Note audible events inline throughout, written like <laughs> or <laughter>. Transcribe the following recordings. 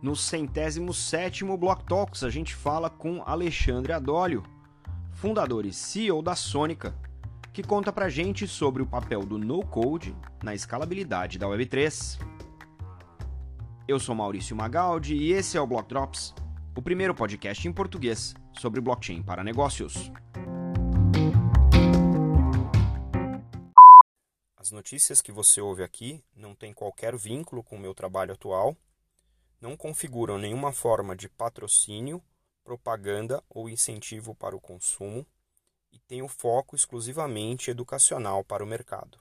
No centésimo sétimo Block Talks, a gente fala com Alexandre Adólio, fundador e CEO da Sônica, que conta pra gente sobre o papel do no-code na escalabilidade da Web3. Eu sou Maurício Magaldi e esse é o Block Drops, o primeiro podcast em português sobre blockchain para negócios. As notícias que você ouve aqui não têm qualquer vínculo com o meu trabalho atual, não configuram nenhuma forma de patrocínio, propaganda ou incentivo para o consumo e têm o foco exclusivamente educacional para o mercado.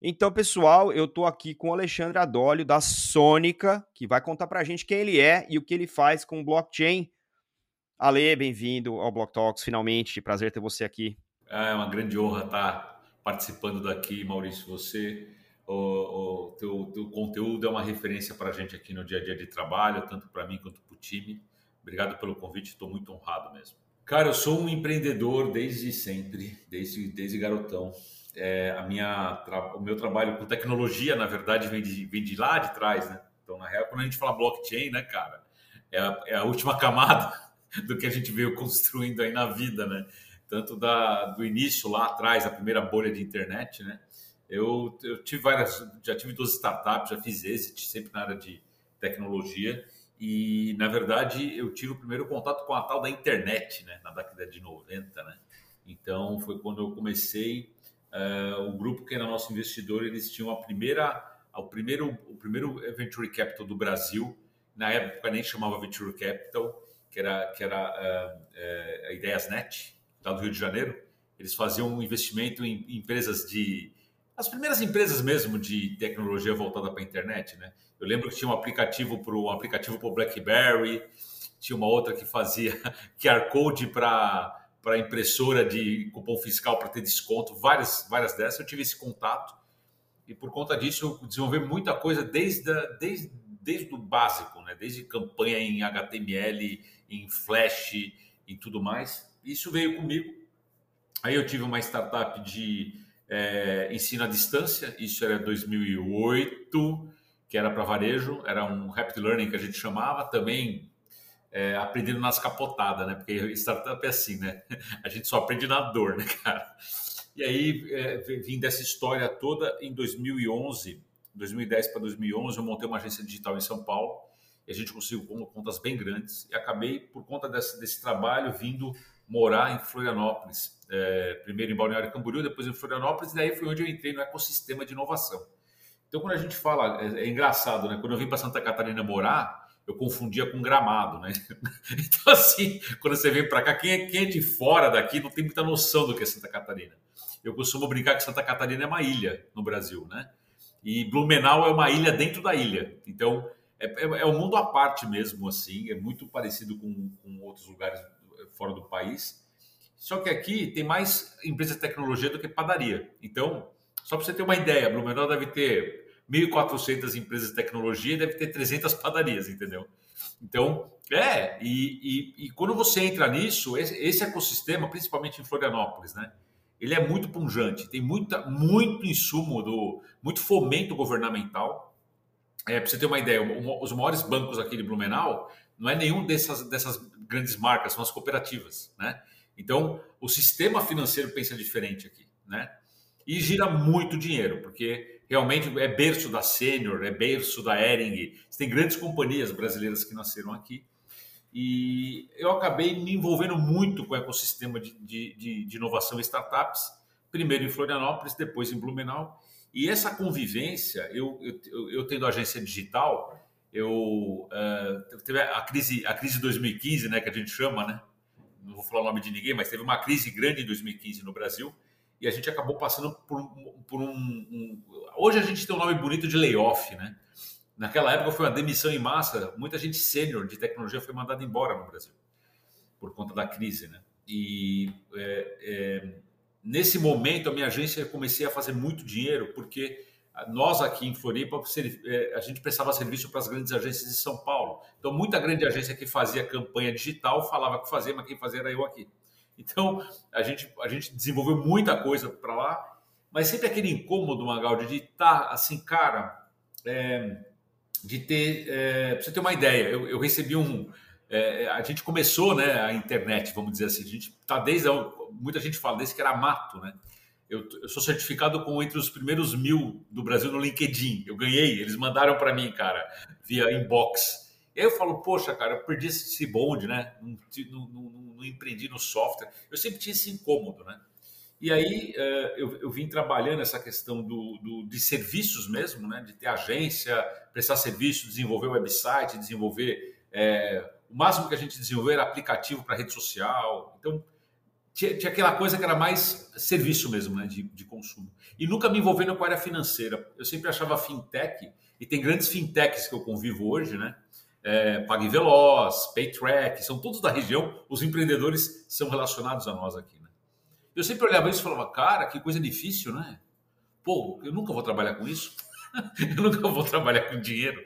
Então, pessoal, eu estou aqui com o Alexandre Adólio, da Sônica, que vai contar para a gente quem ele é e o que ele faz com o blockchain. Ale, bem-vindo ao Block Talks, finalmente. Prazer ter você aqui. É uma grande honra estar participando daqui, Maurício. Você, o, o teu, teu conteúdo é uma referência para a gente aqui no dia a dia de trabalho, tanto para mim quanto para o time. Obrigado pelo convite, estou muito honrado mesmo. Cara, eu sou um empreendedor desde sempre, desde, desde garotão. É, a minha, o meu trabalho com tecnologia, na verdade, vem de, vem de lá de trás, né? Então, na real, quando a gente fala blockchain, né, cara, é a, é a última <laughs> camada do que a gente veio construindo aí na vida, né? Tanto da, do início lá atrás, a primeira bolha de internet, né? Eu, eu tive várias, já tive duas startups, já fiz exit, sempre na área de tecnologia. E, na verdade, eu tive o primeiro contato com a tal da internet, né? Na década de 90, né? Então, foi quando eu comecei uh, o grupo que era nosso investidor, eles tinham a primeira, o primeiro, o primeiro venture capital do Brasil. Na época nem chamava venture capital, que era que era uh, uh, a Ideiasnet, lá do Rio de Janeiro. Eles faziam um investimento em empresas de as primeiras empresas mesmo de tecnologia voltada para a internet, né? Eu lembro que tinha um aplicativo para um aplicativo para BlackBerry, tinha uma outra que fazia <laughs> QR code para para impressora de cupom fiscal para ter desconto, várias, várias dessas. Eu tive esse contato e por conta disso eu desenvolvi muita coisa desde, desde, desde o básico, né? desde campanha em HTML, em Flash e tudo mais. Isso veio comigo. Aí eu tive uma startup de é, ensino à distância, isso era 2008, que era para varejo, era um Rapid Learning que a gente chamava, também é, aprendendo nas capotadas, né? Porque startup é assim, né? <laughs> A gente só aprende na dor, né, cara? E aí, é, vim dessa história toda em 2011, 2010 para 2011, eu montei uma agência digital em São Paulo e a gente conseguiu contas bem grandes e acabei, por conta desse, desse trabalho, vindo morar em Florianópolis. É, primeiro em Balneário Camboriú, depois em Florianópolis, e daí foi onde eu entrei no ecossistema de inovação. Então, quando a gente fala, é, é engraçado, né? Quando eu vim para Santa Catarina morar, eu confundia com gramado, né? <laughs> Então, assim, quando você vem para cá, quem é, quem é de fora daqui não tem muita noção do que é Santa Catarina. Eu costumo brincar que Santa Catarina é uma ilha no Brasil, né? E Blumenau é uma ilha dentro da ilha. Então, é, é, é um mundo à parte mesmo, assim. É muito parecido com, com outros lugares fora do país. Só que aqui tem mais empresa de tecnologia do que padaria. Então, só para você ter uma ideia, Blumenau deve ter 1.400 empresas de tecnologia e deve ter 300 padarias, entendeu? Então, é, e, e, e quando você entra nisso, esse, ecossistema, principalmente em Florianópolis, né? Ele é muito punjante, tem muita, muito insumo, do, muito fomento governamental. É, para você ter uma ideia, os maiores bancos aqui de Blumenau não é nenhum dessas, dessas grandes marcas, são as cooperativas, né? Então, o sistema financeiro pensa diferente aqui, né? E gira muito dinheiro, porque realmente é berço da Senior, é berço da Ering. Tem grandes companhias brasileiras que nasceram aqui. E eu acabei me envolvendo muito com o ecossistema de, de, de inovação e startups, primeiro em Florianópolis, depois em Blumenau. E essa convivência, eu, eu, eu tendo agência digital, eu uh, teve a crise, a crise de 2015, né, que a gente chama, né? Não vou falar o nome de ninguém, mas teve uma crise grande em 2015 no Brasil e a gente acabou passando por, por um, um, Hoje a gente tem um nome bonito de layoff, né? Naquela época foi uma demissão em massa, muita gente sênior de tecnologia foi mandada embora no Brasil, por conta da crise, né? E é, é, nesse momento a minha agência comecei a fazer muito dinheiro, porque nós aqui em Floripa, é, a gente prestava serviço para as grandes agências de São Paulo. Então, muita grande agência que fazia campanha digital falava que fazia, mas quem fazia era eu aqui. Então, a gente, a gente desenvolveu muita coisa para lá, mas sempre aquele incômodo, Magaldi, de estar tá, assim, cara, é, de ter, é, para você ter uma ideia, eu, eu recebi um, é, a gente começou, né, a internet, vamos dizer assim, a gente tá desde, muita gente fala desde que era mato, né? Eu, eu sou certificado com entre os primeiros mil do Brasil no LinkedIn. Eu ganhei, eles mandaram para mim, cara, via inbox. E aí eu falo, poxa, cara, eu perdi esse bonde, né? Não, não, não, não empreendi no software. Eu sempre tinha esse incômodo, né? E aí uh, eu, eu, vim trabalhando essa questão do, do, de serviços mesmo, né? De ter agência, prestar serviço, desenvolver website, desenvolver é, o máximo que a gente desenvolveu era aplicativo para rede social. Então, tinha, tinha, aquela coisa que era mais serviço mesmo, né, de, de, consumo. E nunca me envolvendo com a área financeira. Eu sempre achava fintech, e tem grandes fintechs que eu convivo hoje, né? É, PagVeloz, PayTrack, são todos da região, os empreendedores são relacionados a nós aqui. Né? Eu sempre olhava isso e falava, cara, que coisa difícil, né? Pô, eu nunca vou trabalhar com isso, <laughs> eu nunca vou trabalhar com dinheiro.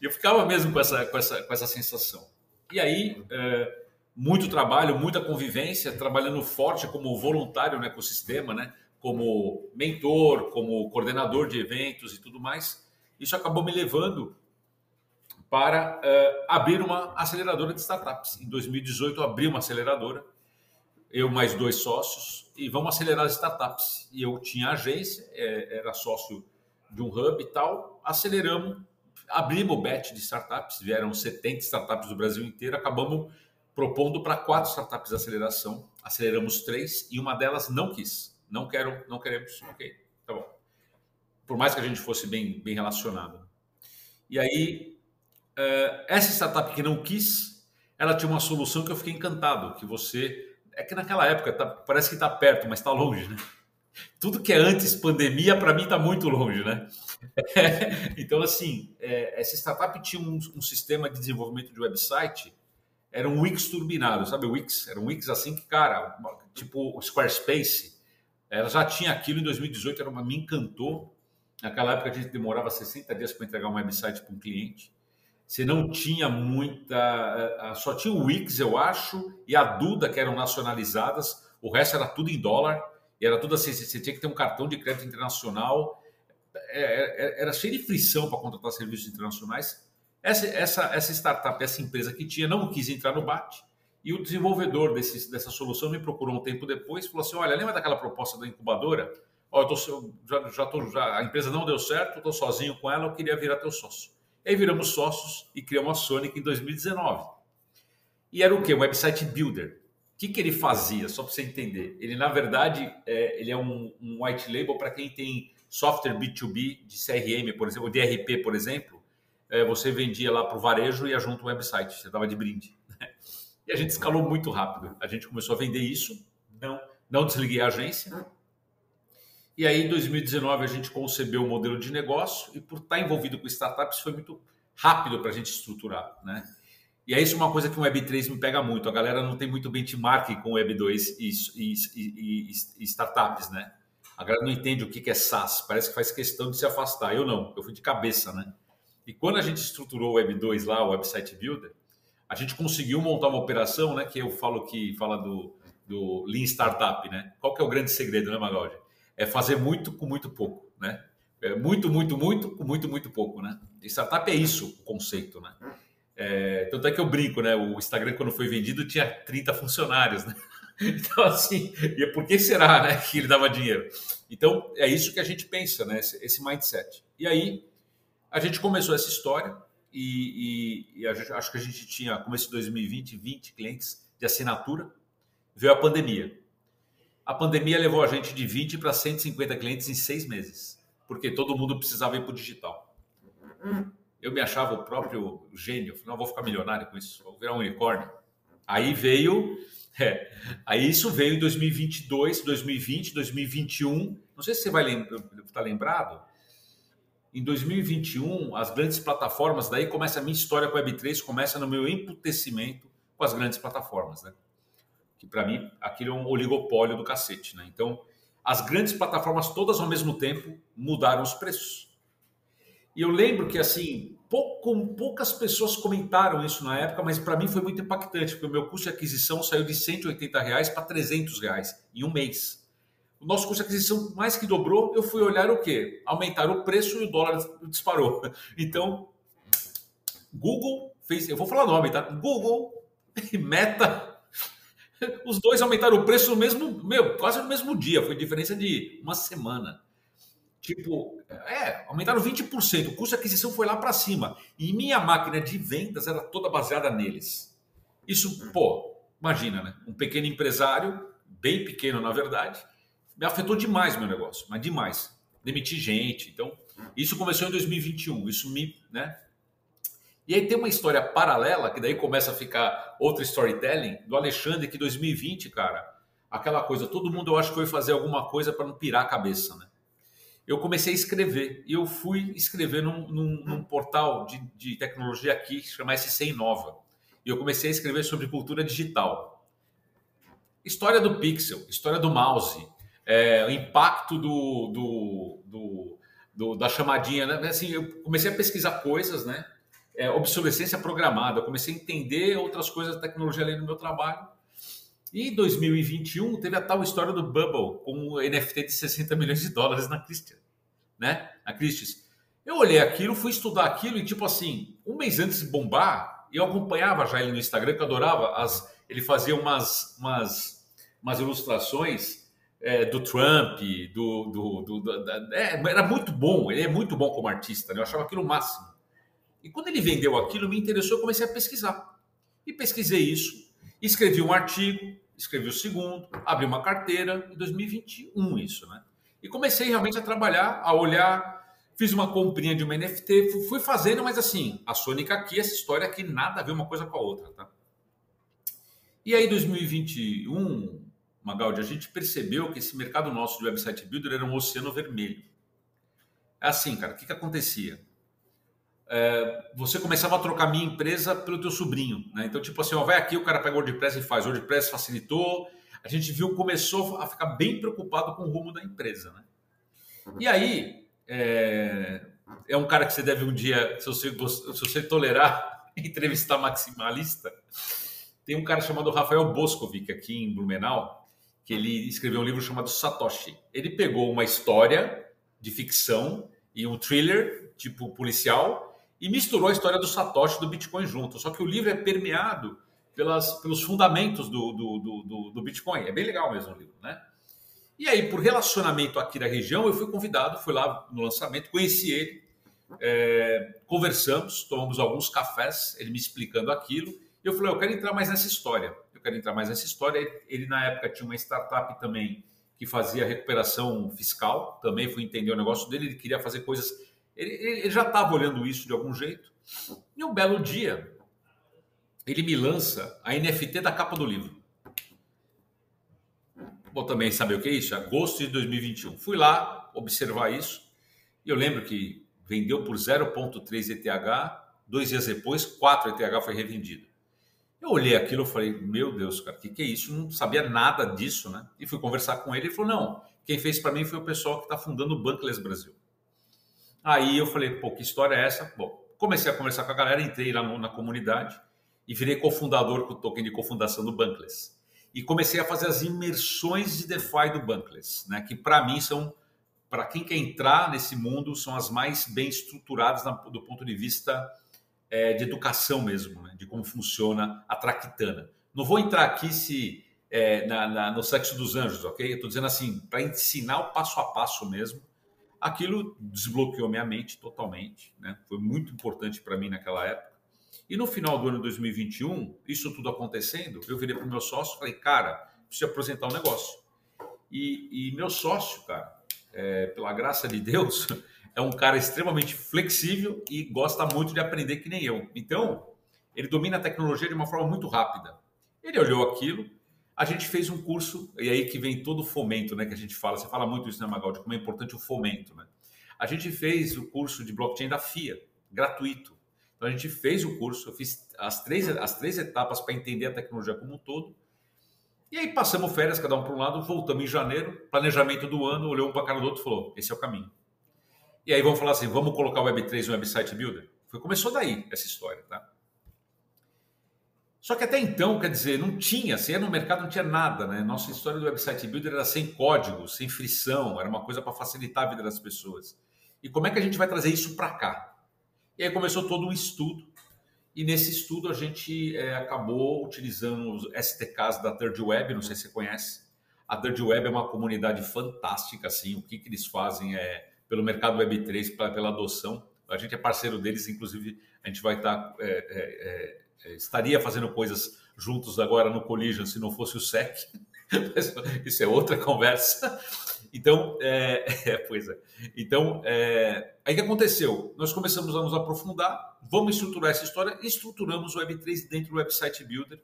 Eu ficava mesmo com essa, com essa, com essa sensação. E aí, é, muito trabalho, muita convivência, trabalhando forte como voluntário no ecossistema, né? como mentor, como coordenador de eventos e tudo mais. Isso acabou me levando para uh, abrir uma aceleradora de startups. Em 2018, eu abri uma aceleradora, eu mais dois sócios, e vamos acelerar as startups. E eu tinha agência, é, era sócio de um hub e tal, aceleramos abrimos o batch de startups, vieram 70 startups do Brasil inteiro, acabamos propondo para quatro startups de aceleração, aceleramos três e uma delas não quis, não quero, não queremos, ok, tá bom. Por mais que a gente fosse bem, bem relacionado. E aí, uh, essa startup que não quis, ela tinha uma solução que eu fiquei encantado, que você... É que naquela época tá, parece que está perto, mas está longe, né? Tudo que é antes pandemia, para mim, está muito longe, né? <laughs> então, assim, é, essa startup tinha um, um, sistema de desenvolvimento de website, era um Wix turbinado, sabe Wix? Era um Wix assim que, cara, tipo Squarespace, ela já tinha aquilo em 2018, era uma, me encantou. Naquela época a gente demorava 60 dias para entregar um website para um cliente. Você não tinha muita. Só tinha o Wix, eu acho, e a Duda, que eram nacionalizadas, o resto era tudo em dólar, e era tudo assim: você tinha que ter um cartão de crédito internacional é, é, é, era cheio de frição para contratar serviços internacionais. Essa, essa, essa startup, essa empresa que tinha, não quis entrar no BAT. E o desenvolvedor desse, dessa solução me procurou um tempo depois e falou assim: Olha, lembra daquela proposta da incubadora? Ó, eu tô, já, já, tô, já, a empresa não deu certo, estou sozinho com ela, eu queria virar teu sócio. E aí viramos sócios e criamos a Sonic em 2019. E era o quê? Um website builder. O que, que ele fazia? Só para você entender. Ele, na verdade, é, ele é um, um white label para quem tem software B2B de CRM, por exemplo, de RP, por exemplo, é, você vendia lá para o varejo e ia junto um website, você dava de brinde. <laughs> E a gente escalou muito rápido. A gente começou a vender isso, não, não desliguei a agência. E aí, em 2019, a gente concebeu o um modelo de negócio e por estar envolvido com startups foi muito rápido para a gente estruturar, né? E é isso uma coisa que o Web3 me pega muito. A galera não tem muito benchmarking com Web2 e, e, e, e startups, né? A galera não entende o que é SaaS, parece que faz questão de se afastar. Eu não, eu fui de cabeça, né? E quando a gente estruturou o Web 2 lá, o Website Builder, a gente conseguiu montar uma operação, né? Que eu falo que fala do, do Lean Startup, né? Qual que é o grande segredo, né, Magaldi? É fazer muito com muito pouco, né? É muito, muito, muito com muito, muito pouco, né? E startup é isso, o conceito, né? É, tanto é que eu brinco, né? O Instagram, quando foi vendido, tinha 30 funcionários, né? <laughs> Então, assim, e por que será né, que ele dava dinheiro? Então, é isso que a gente pensa, né, esse, esse mindset. E aí, a gente começou essa história e, e, e gente, acho que a gente tinha, começo de 2020, 20 clientes de assinatura, veio a pandemia. A pandemia levou a gente de 20 para 150 clientes em seis meses, porque todo mundo precisava ir para o digital. Eu me achava o próprio gênio, não vou ficar milionário com isso, vou virar um unicórnio. Aí veio é. Aí isso veio em 2022, 2020, 2021. Não sei se você vai lembrar, tá lembrado. Em 2021, as grandes plataformas, daí começa a minha história com a Web3, começa no meu emputecimento com as grandes plataformas, né? Que para mim aquilo é um oligopólio do cacete, né? Então, as grandes plataformas todas ao mesmo tempo mudaram os preços. E eu lembro que assim, pouco, poucas pessoas comentaram isso na época, mas para mim foi muito impactante, porque o meu custo de aquisição saiu de 180 reais para 300 reais em um mês. O nosso custo de aquisição mais que dobrou, eu fui olhar o quê? Aumentaram o preço e o dólar disparou. <laughs> Então, Google fez, eu vou falar nome, tá? Google e Meta, <laughs> os dois aumentaram o preço no mesmo, meu, quase no mesmo dia, foi diferença de uma semana. Tipo, é, aumentaram 20%, o custo de aquisição foi lá para cima. E minha máquina de vendas era toda baseada neles. Isso, pô, imagina, né? Um pequeno empresário, bem pequeno na verdade, me afetou demais meu negócio, mas demais. Demiti gente, então, isso começou em 2021, isso me, né? E aí tem uma história paralela, que daí começa a ficar outro storytelling, do Alexandre, que 2020, cara, aquela coisa, todo mundo eu acho que foi fazer alguma coisa para não pirar a cabeça, né? Eu comecei a escrever, e eu fui escrever num, num, num portal de, de, tecnologia aqui, que se chama SC Inova. E eu comecei a escrever sobre cultura digital. História do pixel, história do mouse, é, o impacto do, do, do, do, da chamadinha, né? Assim, eu comecei a pesquisar coisas, né? É, obsolescência programada, eu comecei a entender outras coisas da tecnologia ali no meu trabalho. E 2021 teve a tal história do Bubble, com um NFT de 60 milhões de dólares na Christian, né? Na Christie's. Eu olhei aquilo, fui estudar aquilo e tipo assim, um mês antes de bombar, eu acompanhava já ele no Instagram, que eu adorava as, ele fazia umas, umas, umas ilustrações é, do Trump, do, do, do, do da, é, era muito bom, ele é muito bom como artista, né? eu achava aquilo o máximo. E quando ele vendeu aquilo, me interessou, eu comecei a pesquisar. E pesquisei isso, escrevi um artigo, escrevi o segundo, abri uma carteira em 2021 isso, né? E comecei realmente a trabalhar, a olhar, fiz uma comprinha de uma NFT, fui fazendo, mas assim, a Sônica aqui, essa história aqui, nada a ver uma coisa com a outra, tá? E aí, 2021, Magaldi, a gente percebeu que esse mercado nosso de website builder era um oceano vermelho. É assim, cara, o que, que acontecia? é, você começava a trocar minha empresa pelo teu sobrinho, né? Então, tipo assim, ó, vai aqui, o cara pega o WordPress e faz. O WordPress facilitou. A gente viu, começou a ficar bem preocupado com o rumo da empresa, né? E aí, é, é um cara que você deve um dia, se você, se você tolerar, <laughs> entrevistar maximalista. Tem um cara chamado Rafael Boscovic aqui em Blumenau, que ele escreveu um livro chamado Satoshi. Ele pegou uma história de ficção e um thriller, tipo policial, e misturou a história do Satoshi do Bitcoin junto. Só que o livro é permeado pelas, pelos fundamentos do, do, do, do, Bitcoin. É bem legal mesmo o livro, né? E aí, por relacionamento aqui da região, eu fui convidado, fui lá no lançamento, conheci ele, é, conversamos, tomamos alguns cafés, ele me explicando aquilo. E eu falei, eu quero entrar mais nessa história. Quero entrar mais nessa história. Ele, na época, tinha uma startup também que fazia recuperação fiscal. Também fui entender o negócio dele. Ele queria fazer coisas ele, ele já estava olhando isso de algum jeito. E um belo dia, ele me lança a NFT da capa do livro. Vou também saber o que é isso? Agosto de 2021. Fui lá observar isso. E eu lembro que vendeu por 0,3 ETH. Dois dias depois, 4 ETH foi revendido. Eu olhei aquilo e falei, meu Deus, cara, o que, que é isso? não sabia nada disso, né? E fui conversar com ele. Ele falou, não, quem fez para mim foi o pessoal que está fundando o Bankless Brasil. Aí eu falei, pô, que história é essa? Bom, comecei a conversar com a galera, entrei lá na comunidade e virei cofundador com o token de cofundação do Bankless. E comecei a fazer as imersões de DeFi do Bankless, né? que para mim são, para quem quer entrar nesse mundo, são as mais bem estruturadas do ponto de vista é, de educação mesmo, né? de como funciona a traquitana. Não vou entrar aqui se é, na, na, no sexo dos anjos, ok? Eu estou dizendo assim, para ensinar o passo a passo mesmo, Aquilo desbloqueou minha mente totalmente, né? Foi muito importante para mim naquela época. E no final do ano 2021, isso tudo acontecendo, eu virei para o meu sócio e falei, cara, preciso apresentar um negócio. E, e meu sócio, cara, é, pela graça de Deus, <laughs> é um cara extremamente flexível e gosta muito de aprender que nem eu. Então, ele domina a tecnologia de uma forma muito rápida. Ele olhou aquilo, a gente fez um curso, e aí que vem todo o fomento, né, que a gente fala, você fala muito isso, né, Magal, de como é importante o fomento, né? A gente fez o curso de blockchain da FIA, gratuito. Então a gente fez o curso, eu fiz as três, as três etapas para entender a tecnologia como um todo. E aí passamos férias, cada um para um lado, voltamos em janeiro, planejamento do ano, olhou um para a cara do outro e falou: esse é o caminho. E aí vamos falar assim: vamos colocar o Web3 no Website Builder? Foi, começou daí essa história, tá? Só que até então, quer dizer, não tinha, se era no mercado não tinha nada, né? Nossa história do website builder era sem código, sem frição, era uma coisa para facilitar a vida das pessoas. E como é que a gente vai trazer isso para cá? E aí começou todo um estudo E nesse estudo a gente é, acabou utilizando os STKs da Third Web, não sei se você conhece. A Third Web é uma comunidade fantástica, assim. O que, que eles fazem é pelo mercado Web3, pra, pela adoção. A gente é parceiro deles, inclusive a gente vai estar tá, é, é, é, estaria fazendo coisas juntos agora no Collision se não fosse o SEC. <laughs> Isso é outra conversa. Então, é, <laughs> é, pois é. Então, é, aí que aconteceu? Nós começamos a nos aprofundar, vamos estruturar essa história, estruturamos o Web3 dentro do Website Builder.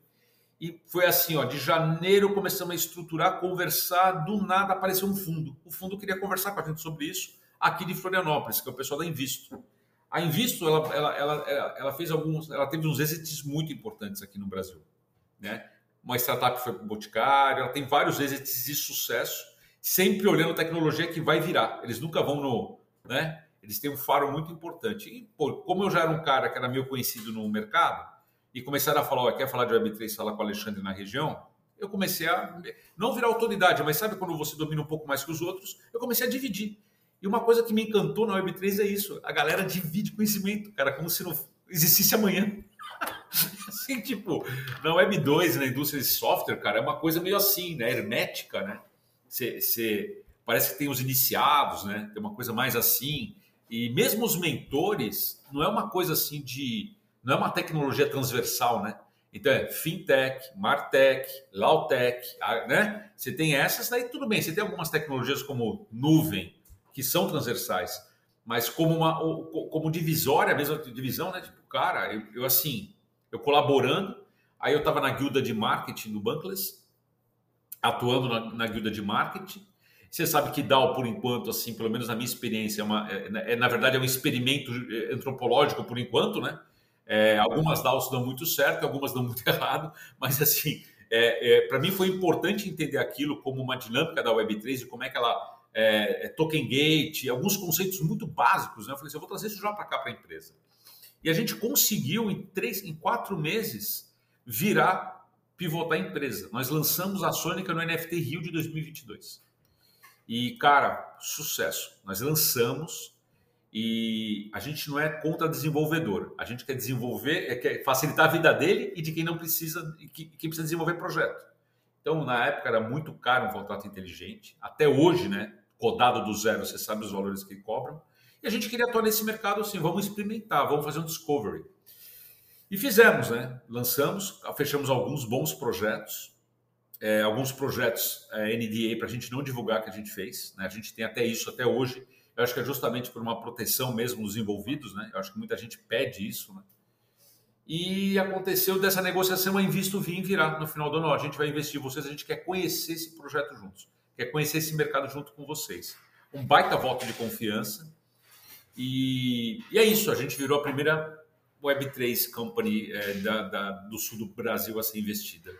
E foi assim, ó, de janeiro começamos a estruturar, conversar, do nada apareceu um fundo. O fundo queria conversar com a gente sobre isso, aqui de Florianópolis, que é o pessoal da Invisto. A Invisto, ela, ela, ela, ela fez alguns, ela teve uns exits muito importantes aqui no Brasil, né? Uma startup foi para o Boticário, ela tem vários exits de sucesso sempre olhando tecnologia que vai virar. Eles nunca vão no. Né? Eles têm um faro muito importante. E, pô, como eu já era um cara que era meio conhecido no mercado, e começaram a falar, quer falar de Web3, fala com o Alexandre na região, eu comecei a. Não virar autoridade, mas sabe quando você domina um pouco mais que os outros? Eu comecei a dividir. E uma coisa que me encantou na Web3 é isso: a galera divide conhecimento, cara, como se não existisse amanhã. <laughs> assim, tipo, na Web 2, na indústria de software, cara, é uma coisa meio assim, né? Hermética, né? Você, você, parece que tem os iniciados, né? Tem uma coisa mais assim. E mesmo os mentores, não é uma coisa assim de. Não é uma tecnologia transversal, né? Então é fintech, martech, lautech, né? Você tem essas, daí tudo bem. Você tem algumas tecnologias como nuvem, que são transversais, mas como uma como divisória, a mesma divisão, né? Tipo, cara, eu, eu assim, eu colaborando, aí eu estava na guilda de marketing do Bankless, atuando na, na guilda de marketing. Você sabe que DAO, por enquanto, assim, pelo menos na minha experiência, é, uma, é, é na verdade é um experimento é, antropológico por enquanto, né? É, algumas DAOs dão muito certo, algumas dão muito <laughs> errado, mas assim, é, é para mim foi importante entender aquilo como uma dinâmica da Web3 e como é que ela é, token gate, alguns conceitos muito básicos, né? Eu falei assim, eu vou trazer isso já para cá para a empresa. E a gente conseguiu em três, em quatro meses virar pivotar a empresa. Nós lançamos a Sônica no NFT Rio de 2022. E, cara, sucesso. Nós lançamos e a gente não é contra desenvolvedor. A gente quer desenvolver, é, quer facilitar a vida dele e de quem não precisa, que, quem precisa desenvolver projeto. Então, na época era muito caro um contrato inteligente. Até hoje, né? Codado do zero, você sabe os valores que cobram. E a gente queria atuar nesse mercado assim, vamos experimentar, vamos fazer um discovery. E fizemos, né? Lançamos, fechamos alguns bons projetos, é, alguns projetos é, NDA para a gente não divulgar que a gente fez. Né? A gente tem até isso até hoje. Eu acho que é justamente por uma proteção mesmo dos envolvidos, né? Eu acho que muita gente pede isso, né? E aconteceu dessa negociação a Invisto vir virar no final do ano. A gente vai investir em vocês, a gente quer conhecer esse projeto juntos, quer conhecer esse mercado junto com vocês. Um baita voto de confiança. E, e é isso, a gente virou a primeira Web3 company é, da, da, do sul do Brasil a ser investida.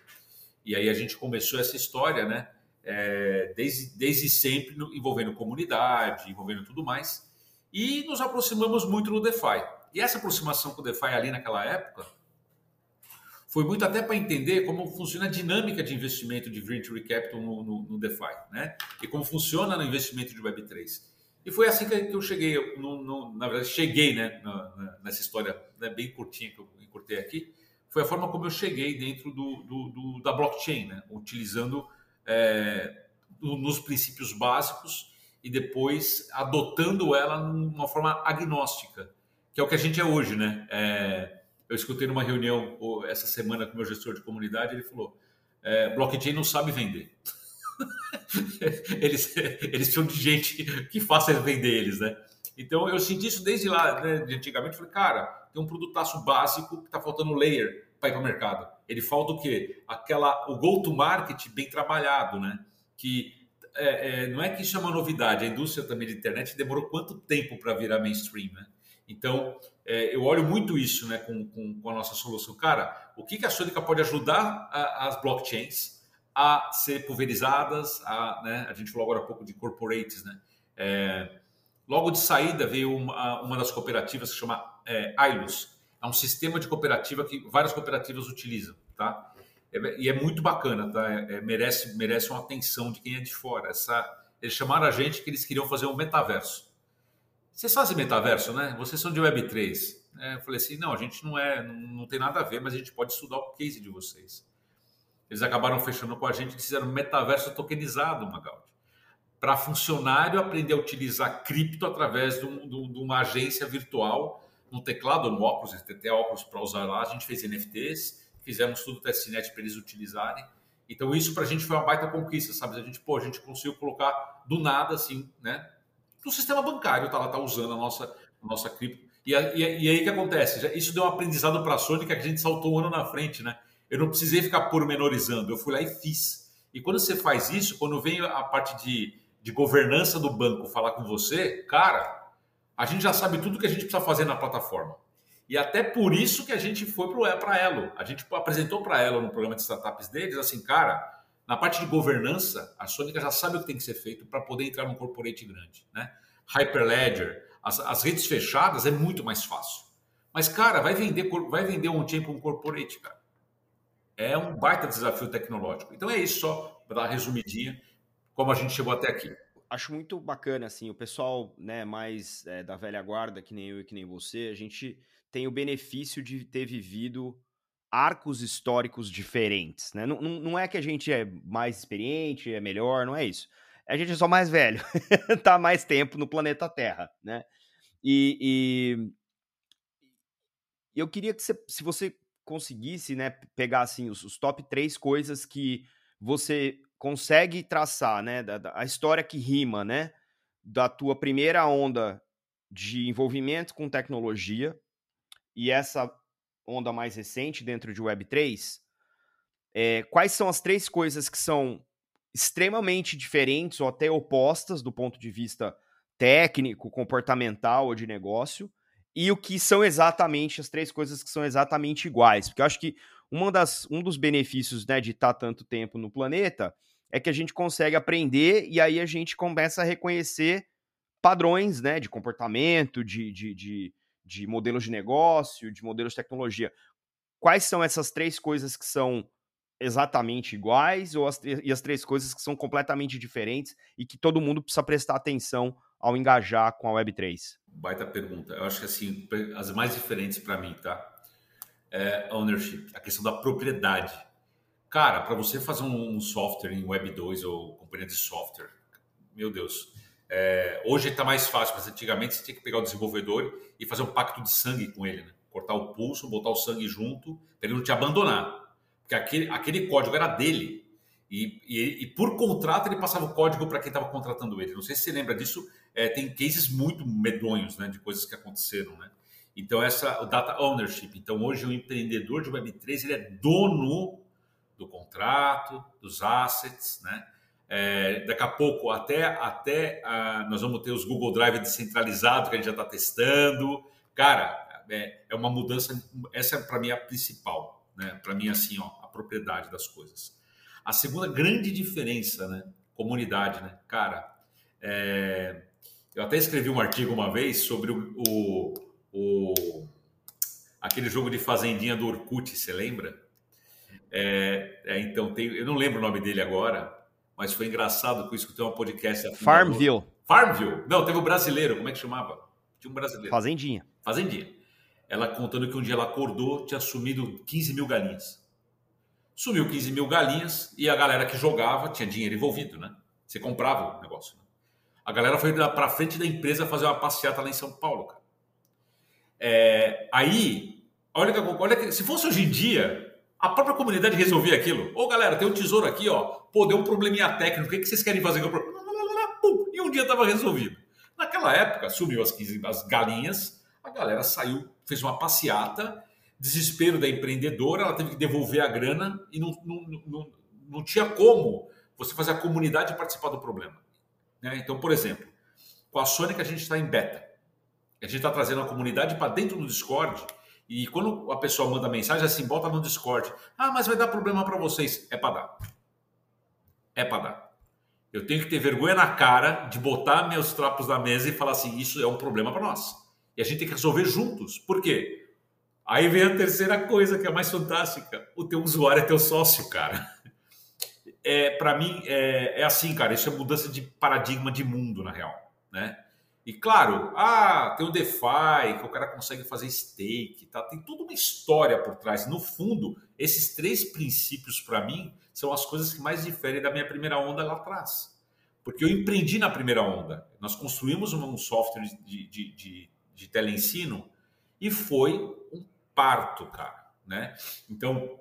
E aí a gente começou essa história, né? É, desde, desde sempre envolvendo comunidade, envolvendo tudo mais. E nos aproximamos muito no DeFi. E essa aproximação com o DeFi ali naquela época foi muito até para entender como funciona a dinâmica de investimento de Venture Capital no, no, no DeFi, né? E como funciona no investimento de Web3. E foi assim que eu cheguei, no, no, na verdade, cheguei né, na, nessa história né, bem curtinha que eu encurtei aqui, foi a forma como eu cheguei dentro do, do, do da blockchain, né, utilizando é, nos princípios básicos e depois adotando ela numa forma agnóstica, que é o que a gente é hoje. Né? É, eu escutei numa reunião essa semana com o meu gestor de comunidade, ele falou, é, blockchain não sabe vender. <laughs> eles, eles precisam de gente que faça vender eles, né? Então eu senti isso desde lá, né, de antigamente. Falei, cara, tem um produtaço básico que está faltando layer para ir para o mercado. Ele falta o quê? Aquela, o go-to-market bem trabalhado, né? Que é, é, não é que isso é uma novidade. A indústria também de internet demorou quanto tempo para virar mainstream, né? Então, é, eu olho muito isso né, com, com, com, a nossa solução. Cara, o que, que a Sônica pode ajudar a, as blockchains a ser pulverizadas. A, né, a gente falou agora há pouco de corporates. Né? É, logo de saída veio uma, uma das cooperativas que chama é, ILUS. É um sistema de cooperativa que várias cooperativas utilizam. Tá? É, e é muito bacana, tá? É, é, merece, merece uma atenção de quem é de fora. Essa, eles chamaram a gente que eles queriam fazer um metaverso. Vocês fazem metaverso, né? Vocês são de Web3. É, eu falei assim, não, a gente não é, não, não, tem nada a ver, mas a gente pode estudar o case de vocês. Eles acabaram fechando com a gente que fizeram metaverso tokenizado, Magaldi. Para funcionário aprender a utilizar cripto através de, um, de, uma agência virtual, no teclado, no óculos, eles têm óculos para usar lá. A gente fez NFTs, fizemos tudo testnet para eles utilizarem. Então isso para a gente foi uma baita conquista, sabe? A gente, pô, a gente conseguiu colocar do nada, assim, né? No sistema bancário, tá lá, tá usando a nossa, a nossa cripto. E, e, e aí o que acontece? Isso deu um aprendizado para a Sony que a gente saltou um ano na frente, né? Eu não precisei ficar pormenorizando, eu fui lá e fiz. E quando você faz isso, quando vem a parte de, de governança do banco falar com você, cara, a gente já sabe tudo que a gente precisa fazer na plataforma. E até por isso que a gente foi para a Elo. A gente apresentou para a Elo no programa de startups deles, assim, cara, na parte de governança, a Sônica já sabe o que tem que ser feito para poder entrar num corporate grande. Né? Hyperledger, as, as, redes fechadas é muito mais fácil. Mas, cara, vai vender, vai vender um para um corporate, cara. É um baita desafio tecnológico. Então é isso, só para dar uma resumidinha, como a gente chegou até aqui acho muito bacana, assim, o pessoal, né, mais é, da velha guarda, que nem eu e que nem você, a gente tem o benefício de ter vivido arcos históricos diferentes, né? Não, não, não é que a gente é mais experiente, é melhor, não é isso. A gente é só mais velho, <laughs> tá mais tempo no planeta Terra, né? E, e eu queria que você, se você conseguisse, né, pegar assim os, os top três coisas que você consegue traçar, né, da, da, a história que rima, né, da tua primeira onda de envolvimento com tecnologia, e essa onda mais recente dentro de Web3, é, quais são as três coisas que são extremamente diferentes ou até opostas do ponto de vista técnico, comportamental ou de negócio, e o que são exatamente as três coisas que são exatamente iguais? Porque eu acho que uma das, um dos benefícios né, de estar tanto tempo no planeta é que a gente consegue aprender e aí a gente começa a reconhecer padrões né, de comportamento, de, de, de, de modelos de negócio, de modelos de tecnologia. Quais são essas três coisas que são exatamente iguais ou as, e as três coisas que são completamente diferentes e que todo mundo precisa prestar atenção ao engajar com a Web3? Baita pergunta. Eu acho que assim, as mais diferentes para mim, tá? É ownership, a questão da propriedade. Cara, para você fazer um software em Web 2 ou companhia de software, meu Deus, é, hoje está mais fácil, mas antigamente você tinha que pegar o desenvolvedor e fazer um pacto de sangue com ele, né? cortar o pulso, botar o sangue junto, para ele não te abandonar. Porque aquele, aquele código era dele. E, e, e por contrato ele passava o código para quem estava contratando ele. Não sei se você lembra disso, é, tem cases muito medonhos né, de coisas que aconteceram. Né? Então, essa o data ownership. Então, hoje o empreendedor de Web3 ele é dono do contrato, dos assets, né? É, daqui a pouco, até, até ah, nós vamos ter os Google Drive descentralizados que a gente já está testando. Cara, é, é, uma mudança. Essa é para mim a principal, né? Para mim, assim, ó, a propriedade das coisas. A segunda grande diferença, né? Comunidade, né? Cara, é, eu até escrevi um artigo uma vez sobre o, o, o aquele jogo de fazendinha do Orkut, você lembra? É, é, então, tem, eu não lembro o nome dele agora, mas foi engraçado que tem um podcast. Farmville. Farmville. Não, teve um brasileiro, como é que chamava? Tinha um brasileiro. Fazendinha. Fazendinha. Ela contando que um dia ela acordou, tinha sumido 15 mil galinhas. Sumiu 15 mil galinhas e a galera que jogava tinha dinheiro envolvido, né? Você comprava o negócio. Né? A galera foi para frente da empresa fazer uma passeata lá em São Paulo, cara. É, aí, olha que, olha que se fosse hoje em dia, a própria comunidade resolvia aquilo. Ô galera, tem um tesouro aqui, ó. Pô, deu um probleminha técnico. O que, vocês querem fazer problema? E um dia estava resolvido. Naquela época, sumiu as, 15, as galinhas, a galera saiu, fez uma passeata, desespero da empreendedora, ela teve que devolver a grana e não, não, não, não tinha como você fazer a comunidade participar do problema. Né? Então, por exemplo, com a Sonic a gente está em beta. A gente está trazendo a comunidade para dentro do Discord e quando a pessoa manda mensagem assim, bota no Discord. Ah, mas vai dar problema para vocês. É para dar. É para dar. Eu tenho que ter vergonha na cara de botar meus trapos na mesa e falar assim, isso é um problema para nós. E a gente tem que resolver juntos. Por quê? Aí vem a terceira coisa que é mais fantástica. O teu usuário é teu sócio, cara. É, para mim é, é assim, cara. Isso é mudança de paradigma de mundo, na real, né? E claro, ah, tem o DeFi, que o cara consegue fazer stake, tá? tem toda uma história por trás. No fundo, esses três princípios, para mim, são as coisas que mais diferem da minha primeira onda lá atrás. Porque eu empreendi na primeira onda. Nós construímos um software de, de, de, de teleensino e foi um parto, cara. Né? Então,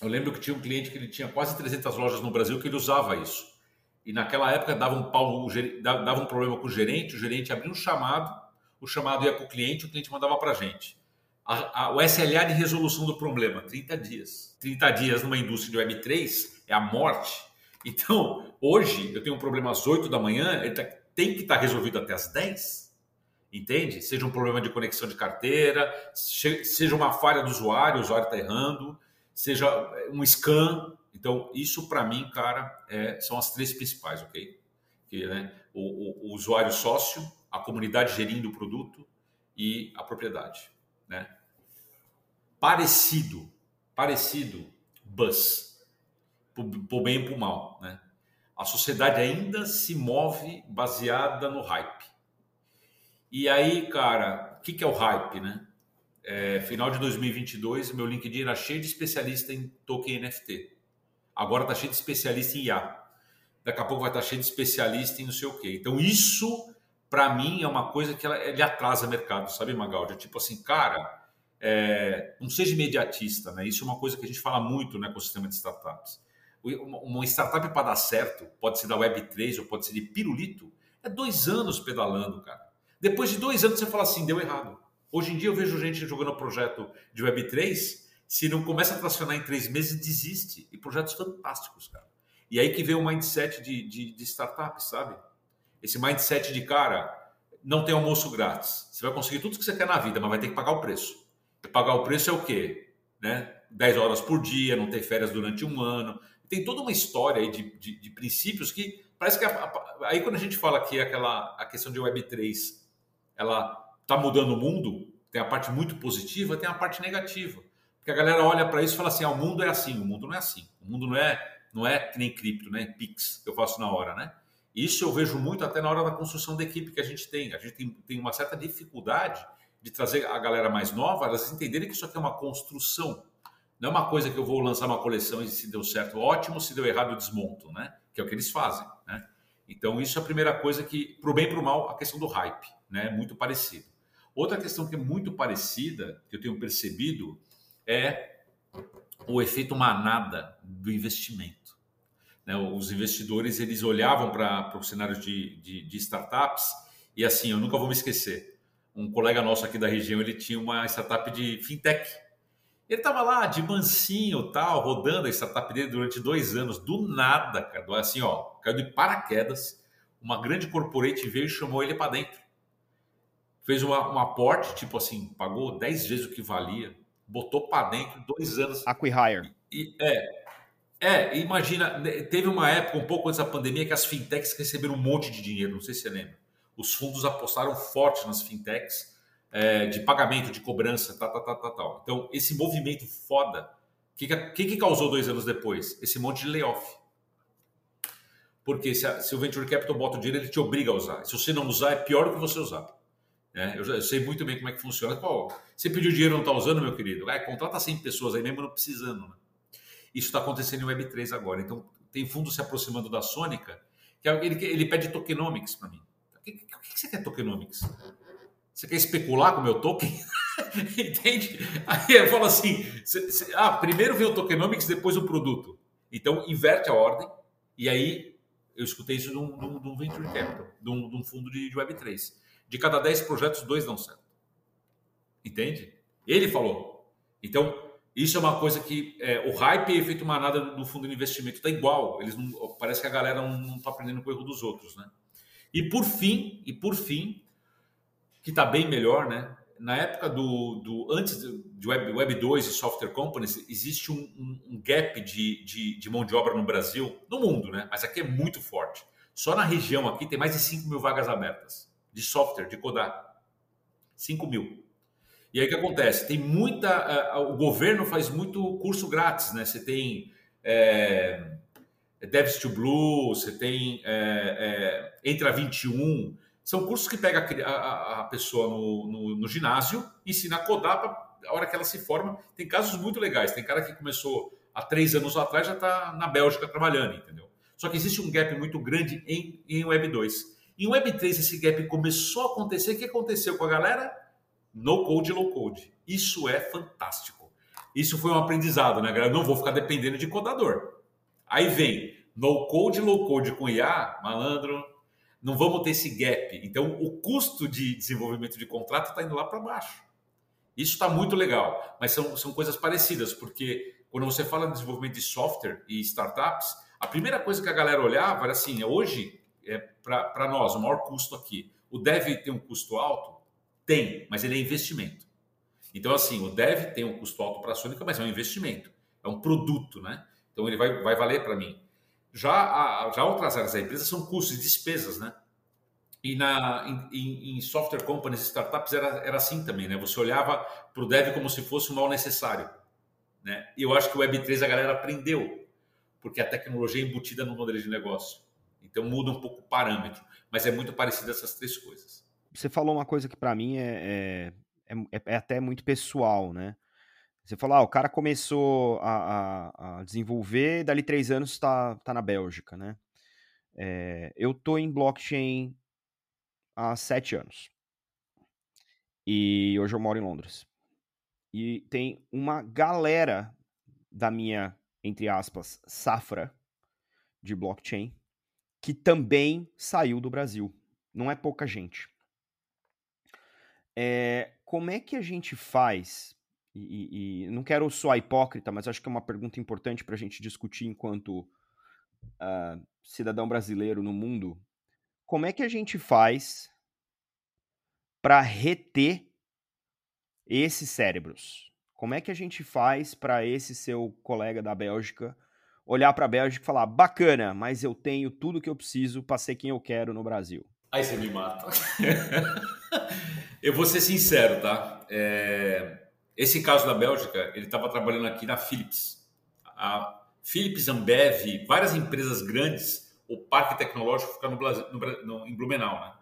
eu lembro que tinha um cliente que ele tinha quase 300 lojas no Brasil que ele usava isso. E naquela época dava um, pau, dava um problema com o gerente, o gerente abria um chamado, o chamado ia para o cliente, o cliente mandava para a gente. O SLA de resolução do problema, 30 dias. 30 dias numa indústria de Web3 é a morte. Então, hoje eu tenho um problema às 8 da manhã, ele tá, tem que estar tá resolvido até às 10. Entende? Seja um problema de conexão de carteira, seja uma falha do usuário, o usuário está errando, seja um scan, então, isso para mim, cara, é, são as três principais, ok? Que, né, o, o, o, usuário sócio, a comunidade gerindo o produto e a propriedade, né? Parecido, parecido, bus, por bem e por mal, né? A sociedade ainda se move baseada no hype. E aí, cara, o que, que é o hype, né? É, final de 2022, meu LinkedIn era cheio de especialista em token NFT. Agora está cheio de especialista em IA. Daqui a pouco vai estar tá cheio de especialista em não sei o quê. Então, isso, para mim, é uma coisa que ela, ele atrasa o mercado, sabe, Magaldi? Tipo assim, cara, é, não seja imediatista, né? Isso é uma coisa que a gente fala muito no ecossistema de startups. Uma startup para dar certo, pode ser da Web3 ou pode ser de pirulito, é dois anos pedalando, cara. Depois de dois anos você fala assim, deu errado. Hoje em dia eu vejo gente jogando projeto de Web3 se não começa a tracionar em três meses, desiste. E projetos fantásticos, cara. E aí que vem o mindset de, de, de startup, sabe? Esse mindset de, cara, não tem almoço grátis. Você vai conseguir tudo que você quer na vida, mas vai ter que pagar o preço. E pagar o preço é o quê? Né? 10 horas por dia, não ter férias durante um ano. Tem toda uma história aí de, de, de princípios que parece que a, a, aí quando a gente fala que aquela a questão de Web3 ela está mudando o mundo, tem a parte muito positiva, tem a parte negativa. Porque a galera olha para isso e fala assim: ah, o mundo é assim, o mundo não é assim. O mundo não é, não é que nem cripto, né? Pix, que eu faço na hora, né? Isso eu vejo muito até na hora da construção da equipe que a gente tem. A gente tem, tem uma certa dificuldade de trazer a galera mais nova, elas entenderem que isso aqui é uma construção. Não é uma coisa que eu vou lançar uma coleção e se deu certo, ótimo, se deu errado, eu desmonto, né? Que é o que eles fazem, né? Então, isso é a primeira coisa que, para o bem e para o mal, a questão do hype, né? Muito parecido. Outra questão que é muito parecida, que eu tenho percebido, é o efeito manada do investimento. Né? Os investidores eles olhavam para o cenário de, de, de, startups e assim, eu nunca vou me esquecer. Um colega nosso aqui da região ele tinha uma startup de fintech. Ele estava lá de mansinho, tal, rodando a startup dele durante dois anos, do nada, cara, assim, ó, caiu de paraquedas. Uma grande corporate veio e chamou ele para dentro. Fez uma, um aporte, tipo assim, pagou 10 vezes o que valia, botou para dentro dois anos. Acquihire. E, é, é, imagina, né, teve uma época, um pouco antes da pandemia, que as fintechs receberam um monte de dinheiro, não sei se você lembra. Os fundos apostaram forte nas fintechs é, de pagamento, de cobrança, tal, tal, tal, tal, tal. Então, esse movimento foda, o que, que, que, causou dois anos depois? Esse monte de layoff. Porque se, a, se o Venture Capital bota o dinheiro, ele te obriga a usar. Se você não usar, é pior do que você usar. É, eu, já, eu, sei muito bem como é que funciona. Pô, você pediu dinheiro e não está usando, meu querido? É, contrata 100 pessoas aí mesmo não precisando. Né? Isso está acontecendo em Web3 agora. Então, tem fundo se aproximando da Sônica, que é ele, ele pede tokenomics para mim. O que, que, que, você quer tokenomics? Você quer especular com o meu token? <laughs> Entende? Aí eu falo assim: ah, primeiro vem o tokenomics, depois o produto. Então, inverte a ordem. E aí, eu escutei isso de um, venture capital, de um, de fundo de Web3 de cada 10 projetos, dois dão certo. Entende? Ele falou. Então, isso é uma coisa que é, o hype e efeito manada do fundo de investimento está igual. Eles não, parece que a galera não está aprendendo com o erro dos outros, né? E por fim, e por fim, que está bem melhor, né? Na época do, do antes de Web, Web 2 e software companies, existe um, um, um gap de, de, de, mão de obra no Brasil, no mundo, né? Mas aqui é muito forte. Só na região aqui tem mais de 5 mil vagas abertas de software, de codar. 5 mil. E aí o que acontece? Tem muita. Uh, o governo faz muito curso grátis, né? Você tem é, Devs to Blue, você tem é, é, Entra 21, São cursos que pega a, a, a pessoa no, no, no, ginásio, ensina a codar para a hora que ela se forma. Tem casos muito legais. Tem cara que começou há três anos atrás, já está na Bélgica trabalhando, entendeu? Só que existe um gap muito grande em, em Web 2. Em Web 3, esse gap começou a acontecer. O que aconteceu com a galera? No code, low code. Isso é fantástico. Isso foi um aprendizado, né, galera? Não vou ficar dependendo de codador. Aí vem no code, low code com IA, malandro, não vamos ter esse gap. Então, o custo de desenvolvimento de contrato está indo lá para baixo. Isso está muito legal, mas são, são coisas parecidas, porque quando você fala em desenvolvimento de software e startups, a primeira coisa que a galera olhava era assim: hoje, é para nós, o maior custo aqui. O dev tem um custo alto? Tem, mas ele é investimento. Então, assim, o dev tem um custo alto para a Sônica, mas é um investimento, é um produto, né? Então, ele vai, vai valer para mim. Já, a, já outras áreas da empresa são custos e despesas, né? E na, em, em, software companies, startups, era, era assim também, né? Você olhava para o dev como se fosse um mal necessário. Né? E eu acho que o Web3 a galera aprendeu, porque a tecnologia é embutida no modelo de negócio. Então muda um pouco o parâmetro, mas é muito parecido essas três coisas. Você falou uma coisa que para mim é, é, é, é, até muito pessoal, né? Você falou, ah, o cara começou a, a, a desenvolver, dali três anos está tá na Bélgica, né? É, eu tô em blockchain há sete anos. E hoje eu moro em Londres. E tem uma galera da minha, entre aspas, safra de blockchain que também saiu do Brasil. Não é pouca gente. É, como é que a gente faz e, e, não quero soar hipócrita, mas acho que é uma pergunta importante para a gente discutir enquanto uh, cidadão brasileiro no mundo. Como é que a gente faz para reter esses cérebros? Como é que a gente faz para esse seu colega da Bélgica olhar para a Bélgica e falar: bacana, mas eu tenho tudo que eu preciso para ser quem eu quero no Brasil? Aí você me mata. <laughs> eu vou ser sincero, tá? É esse caso da Bélgica, ele estava trabalhando aqui na Philips. A Philips, Ambev, várias empresas grandes, o parque tecnológico fica no, no, no em Blumenau, né?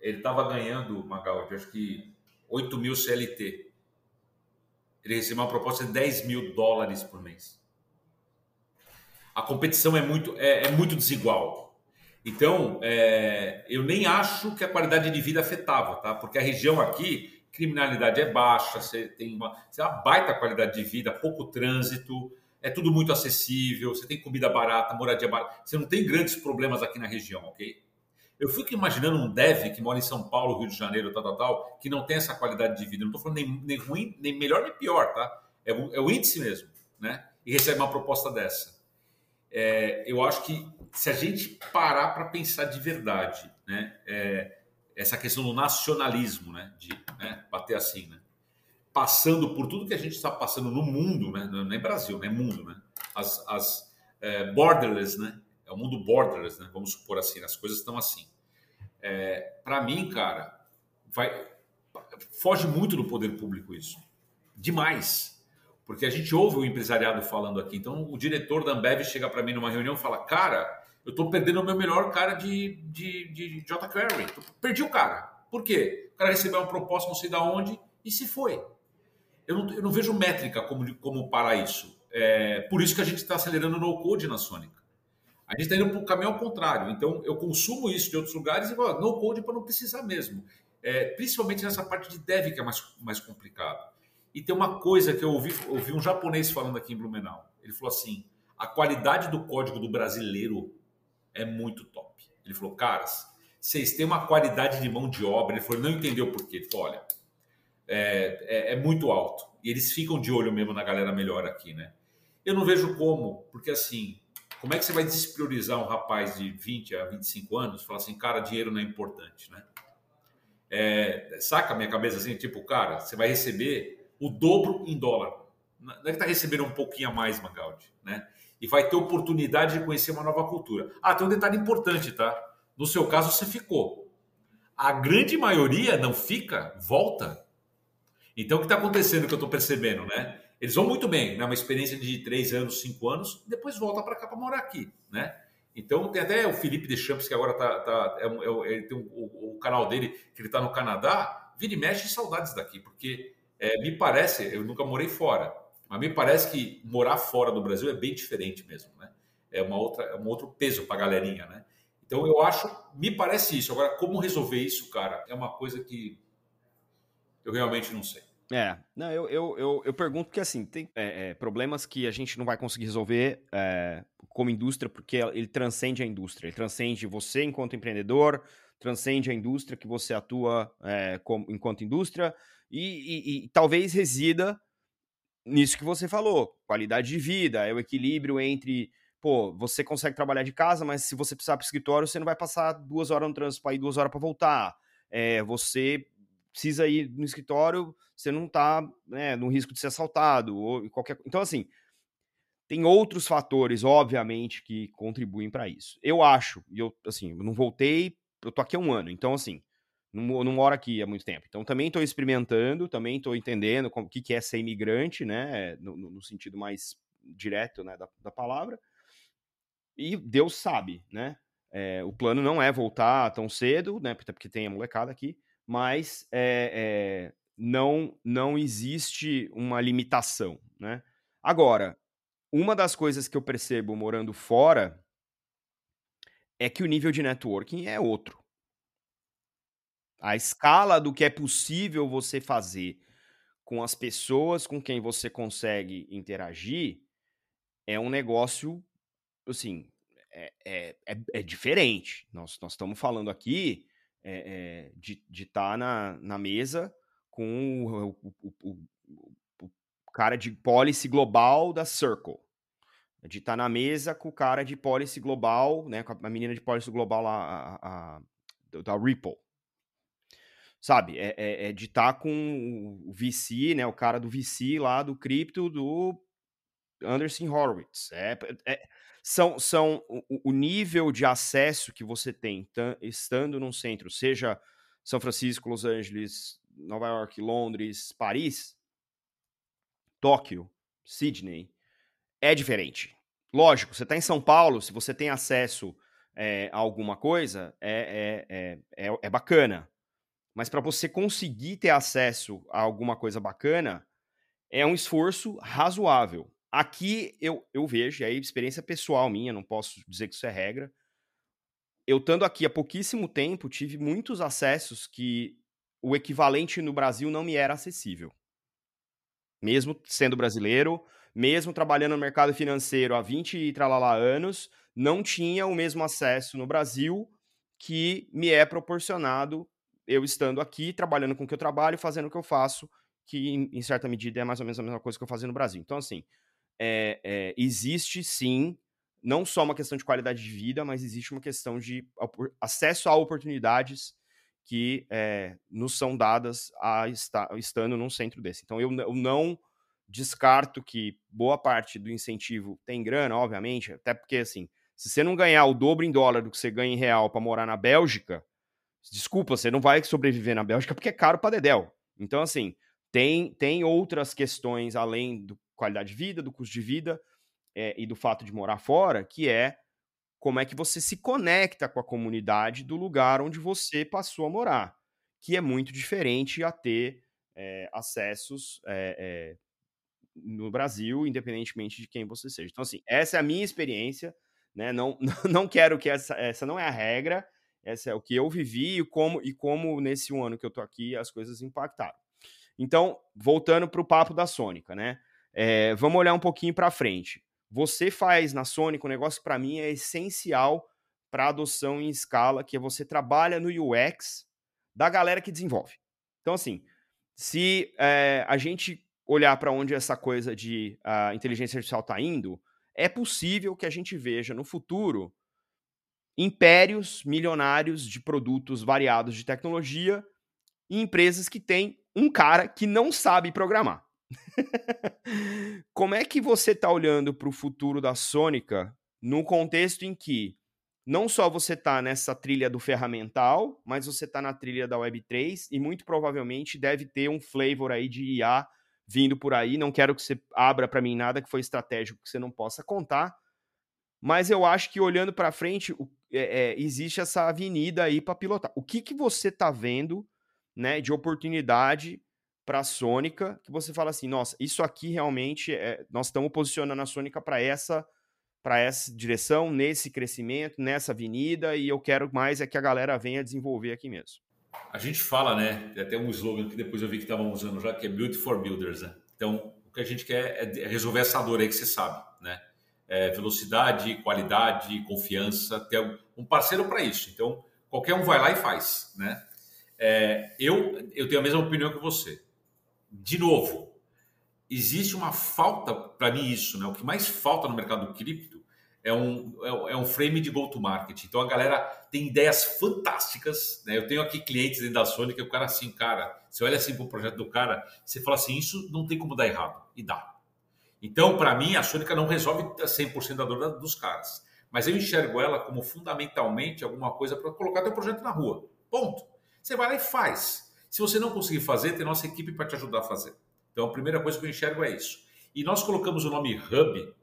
Ele estava ganhando, Magaldi, acho que 8 mil CLT. Ele recebeu uma proposta de 10 mil dólares por mês. A competição é muito, é, é muito desigual. Então, é, eu nem acho que a qualidade de vida afetava, tá? Porque a região aqui criminalidade é baixa, você tem uma, você tem uma baita qualidade de vida, pouco trânsito, é tudo muito acessível, você tem comida barata, moradia barata, você não tem grandes problemas aqui na região, ok? Eu fico imaginando um dev que mora em São Paulo, Rio de Janeiro, tal, tal, tal, que não tem essa qualidade de vida. Não estou falando nem, nem, ruim, nem melhor, nem pior, tá? É o, é o índice mesmo, né? E recebe uma proposta dessa. É, eu acho que se a gente parar para pensar de verdade, né? É, essa questão do nacionalismo, né? De né? bater assim, né? Passando por tudo que a gente está passando no mundo, né? Não é Brasil, né? Mundo, né? As, as é, borderless, né? É o mundo borderless, né? Vamos supor assim, as coisas estão assim. É, Para mim, cara, vai foge muito do poder público isso, demais, porque a gente ouve o empresariado falando aqui. Então, o diretor da Ambev chega para mim numa reunião e fala, cara eu estou perdendo o meu melhor cara de, de, de JQuery. Perdi o cara. Por quê? O cara recebeu uma proposta não sei da onde e se foi. Eu não, eu não vejo métrica como, como parar isso. É, por isso que a gente está acelerando no code na Sônica. A gente está indo para o caminho ao contrário. Então, eu consumo isso de outros lugares e vou no code para não precisar mesmo. É, principalmente nessa parte de dev que é mais, mais complicado. E tem uma coisa que eu ouvi, ouvi um japonês falando aqui em Blumenau. Ele falou assim: a qualidade do código do brasileiro é muito top. Ele falou, caras, vocês têm uma qualidade de mão de obra. Ele falou, não entendeu por quê. Ele falou, olha, é, é, é, muito alto. E eles ficam de olho mesmo na galera melhor aqui, né? Eu não vejo como, porque assim, como é que você vai despriorizar um rapaz de 20 a 25 anos? Falar assim, cara, dinheiro não é importante, né? É, saca a minha cabeça assim, tipo, cara, você vai receber o dobro em dólar. Não é que tá recebendo um pouquinho a mais, Magaldi, né? e vai ter oportunidade de conhecer uma nova cultura. Ah, tem um detalhe importante, tá? No seu caso, você ficou. A grande maioria não fica, volta. Então, o que está acontecendo que eu estou percebendo, né? Eles vão muito bem, né? Uma experiência de três anos, cinco anos, depois volta para cá para morar aqui, né? Então tem até o Felipe Deschamps, que agora tá, tá é, é, é, tem um, o, o, canal dele, que ele está no Canadá, vira e mexe saudades daqui, porque é, me parece, eu nunca morei fora, mas me parece que morar fora do Brasil é bem diferente mesmo, né? É uma outra, é um outro peso para a galerinha, né? Então eu acho, me parece isso. Agora, como resolver isso, cara, é uma coisa que eu realmente não sei. É, não, eu, eu, eu, eu pergunto porque assim, tem é, é, problemas que a gente não vai conseguir resolver é, como indústria, porque ele transcende a indústria, ele transcende você enquanto empreendedor, transcende a indústria que você atua é, como, enquanto indústria, e, e, e, talvez resida nisso que você falou, qualidade de vida, é o equilíbrio entre, pô, você consegue trabalhar de casa, mas se você precisar para o escritório, você não vai passar duas horas no trânsito para ir duas horas para voltar. É, você precisa ir no escritório, você não está né, no risco de ser assaltado ou qualquer. Então, assim, tem outros fatores, obviamente, que contribuem para isso. Eu acho, e eu, assim, não voltei, eu tô aqui há um ano, então, assim, não, não moro aqui há muito tempo. Então, também estou experimentando, também estou entendendo o que, que é ser imigrante, né, no, no sentido mais direto né, da, da palavra. E Deus sabe, né? É, o plano não é voltar tão cedo, né? Porque tem a molecada aqui, mas é, é, não, não existe uma limitação, né? Agora, uma das coisas que eu percebo morando fora é que o nível de networking é outro. A escala do que é possível você fazer com as pessoas com quem você consegue interagir é um negócio, assim, é, é, é, é diferente. Nós, nós estamos falando aqui é, é, de estar tá na, na mesa com o, o, o, o, cara de policy global da Circle. De estar tá na mesa com o cara de policy global, né, com a menina de policy global lá, a, a, da Ripple. Sabe, é, é, é de estar tá com o VC, né, o cara do VC lá do cripto do Anderson Horowitz. É, é, são, são o, o, nível de acesso que você tem estando num centro, seja São Francisco, Los Angeles, Nova York, Londres, Paris, Tóquio, Sydney, é diferente. Lógico, você está em São Paulo, se você tem acesso é, a alguma coisa, é, é, é, é bacana. Mas para você conseguir ter acesso a alguma coisa bacana, é um esforço razoável. Aqui eu, eu vejo, aí experiência pessoal minha, não posso dizer que isso é regra. Eu estando aqui há pouquíssimo tempo, tive muitos acessos que o equivalente no Brasil não me era acessível. Mesmo sendo brasileiro, mesmo trabalhando no mercado financeiro há 20 e tralala anos, não tinha o mesmo acesso no Brasil que me é proporcionado eu estando aqui, trabalhando com o que eu trabalho, fazendo o que eu faço, que em, em certa medida é mais ou menos a mesma coisa que eu fazia no Brasil. Então, assim, é, é, existe sim, não só uma questão de qualidade de vida, mas existe uma questão de acesso a oportunidades que é, nos são dadas a estar, estando num centro desse. Então, eu, eu não descarto que boa parte do incentivo tem grana, obviamente, até porque, assim, se você não ganhar o dobro em dólar do que você ganha em real para morar na Bélgica, desculpa, você não vai sobreviver na Bélgica porque é caro para dedéu. Então, assim, tem, tem outras questões além do qualidade de vida, do custo de vida é, e do fato de morar fora, que é como é que você se conecta com a comunidade do lugar onde você passou a morar, que é muito diferente a ter é, acessos é, no Brasil, independentemente de quem você seja. Então, assim, essa é a minha experiência, né? Não, <laughs> não quero que essa, essa não é a regra, essa é o que eu vivi e como, e como nesse um ano que eu tô aqui as coisas impactaram. Então, voltando para o papo da Sônica, né? É, vamos olhar um pouquinho para frente. Você faz na Sonic um negócio para mim é essencial para adoção em escala, que é você trabalha no UX da galera que desenvolve. Então, assim, se é, a gente olhar para onde essa coisa de uh, inteligência artificial está indo, é possível que a gente veja no futuro impérios milionários de produtos variados de tecnologia e empresas que têm um cara que não sabe programar. <laughs> Como é que você está olhando para o futuro da Sônica num contexto em que não só você está nessa trilha do ferramental, mas você está na trilha da Web3 e muito provavelmente deve ter um flavor aí de IA vindo por aí. Não quero que você abra para mim nada que foi estratégico que você não possa contar. Mas eu acho que olhando para frente, é, é, existe essa avenida aí para pilotar. O que, que você está vendo né, de oportunidade para a Sônica, que você fala assim, nossa, isso aqui realmente, é, nós estamos posicionando a Sônica para essa para essa direção, nesse crescimento, nessa avenida, e eu quero mais é que a galera venha desenvolver aqui mesmo. A gente fala, né? Tem até um slogan que depois eu vi que estavam usando já, que é Build for Builders. Né? Então, o que a gente quer é, é resolver essa dor aí que você sabe, né? É velocidade, qualidade, confiança, ter um parceiro para isso. Então, qualquer um vai lá e faz, né? É, eu, eu tenho a mesma opinião que você. De novo, existe uma falta, para mim, isso, né? O que mais falta no mercado do cripto é um, é um frame de go-to-market. Então a galera tem ideias fantásticas. Né? Eu tenho aqui clientes dentro da Sony que o cara assim, cara, você olha assim para o projeto do cara, você fala assim, isso não tem como dar errado. E dá. Então, para mim, a Sônica não resolve 100% da dor dos caras. Mas eu enxergo ela como fundamentalmente alguma coisa para colocar teu projeto na rua. Ponto. Você vai lá e faz. Se você não conseguir fazer, tem nossa equipe para te ajudar a fazer. Então, a primeira coisa que eu enxergo é isso. E nós colocamos o nome Hub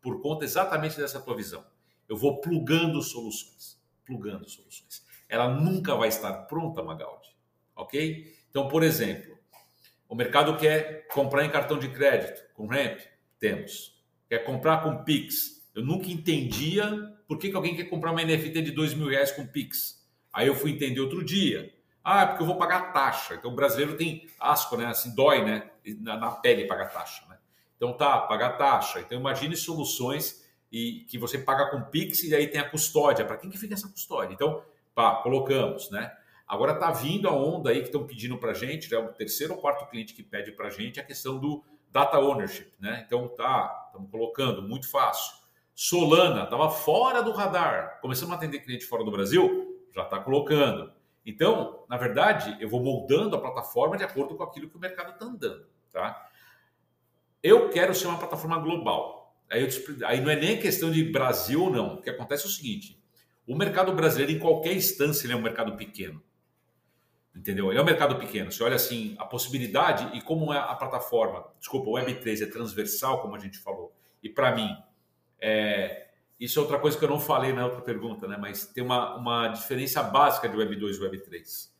por conta exatamente dessa tua visão. Eu vou plugando soluções, plugando soluções. Ela nunca vai estar pronta, Magaldi, ok? Então, por exemplo, o mercado quer comprar em cartão de crédito, com RAMP? Temos. Quer comprar com Pix? Eu nunca entendia por que, que alguém quer comprar uma NFT de dois mil reais com Pix. Aí eu fui entender outro dia. Ah, é porque eu vou pagar taxa. Então o brasileiro tem asco, né? Assim, dói, né? Na, na pele pagar taxa, né? Então tá, pagar taxa. Então imagine soluções e que você paga com Pix e aí tem a custódia. Para quem que fica essa custódia? Então, pá, colocamos, né? Agora tá vindo a onda aí que estão pedindo para gente, é o terceiro ou quarto cliente que pede para gente a questão do data ownership, né? Então tá, estamos colocando, muito fácil. Solana estava fora do radar, começamos a atender cliente fora do Brasil, já está colocando. Então, na verdade, eu vou moldando a plataforma de acordo com aquilo que o mercado está andando, tá? Eu quero ser uma plataforma global. Aí, eu, aí não é nem questão de Brasil ou não. O que acontece é o seguinte: o mercado brasileiro, em qualquer instância, ele é um mercado pequeno. Entendeu? É um mercado pequeno. Você olha assim, a possibilidade e como é a plataforma, desculpa, o Web3 é transversal, como a gente falou. E para mim, é, isso é outra coisa que eu não falei na outra pergunta, né? mas tem uma, uma diferença básica de Web2 e Web3.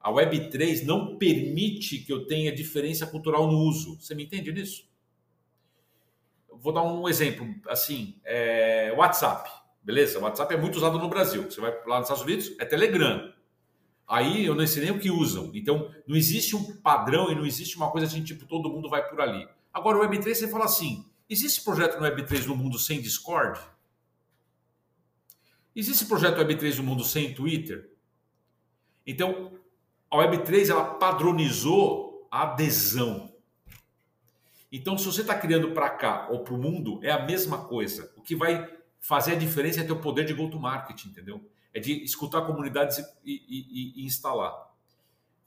A Web3 não permite que eu tenha diferença cultural no uso. Você me entende nisso? vou dar um exemplo, assim, é, WhatsApp, beleza? WhatsApp é muito usado no Brasil. Você vai lá nos Estados Unidos, é Telegram. Aí eu não sei nem o que usam. Então, não existe um padrão e não existe uma coisa assim, tipo, todo mundo vai por ali. Agora, o Web3, você fala assim, existe projeto no Web3 no mundo sem Discord? Existe projeto Web3 no mundo sem Twitter? Então, a Web3, ela padronizou a adesão. Então, se você está criando para cá ou para o mundo, é a mesma coisa. O que vai fazer a diferença é ter o poder de go-to-market, entendeu? É de escutar comunidades e, e, e instalar.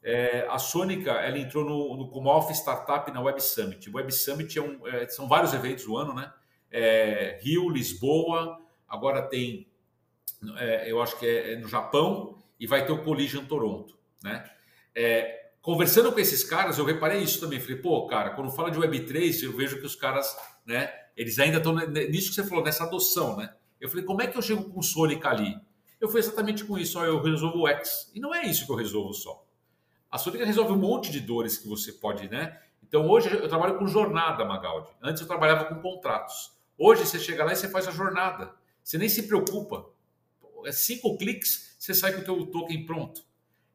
É, a Sônica ela entrou no, no, como Startup na Web Summit. O Web Summit é um, é, são vários eventos do ano, né? É, Rio, Lisboa, agora tem, é, eu acho que é, é, no Japão, e vai ter o Collision Toronto, né? Conversando com esses caras, eu reparei isso também. Falei, pô, cara, quando fala de Web3, eu vejo que os caras, né, eles ainda estão nisso que você falou, nessa adoção, né? Eu falei, como é que eu chego com o Sonic ali? Eu fui exatamente com isso, ó, eu resolvo o X. E não é isso que eu resolvo só. A Sonic resolve um monte de dores que você pode, né? Então hoje eu trabalho com jornada, Magaldi. Antes eu trabalhava com contratos. Hoje você chega lá e você faz a jornada. Você nem se preocupa. É cinco cliques, você sai com o teu token pronto.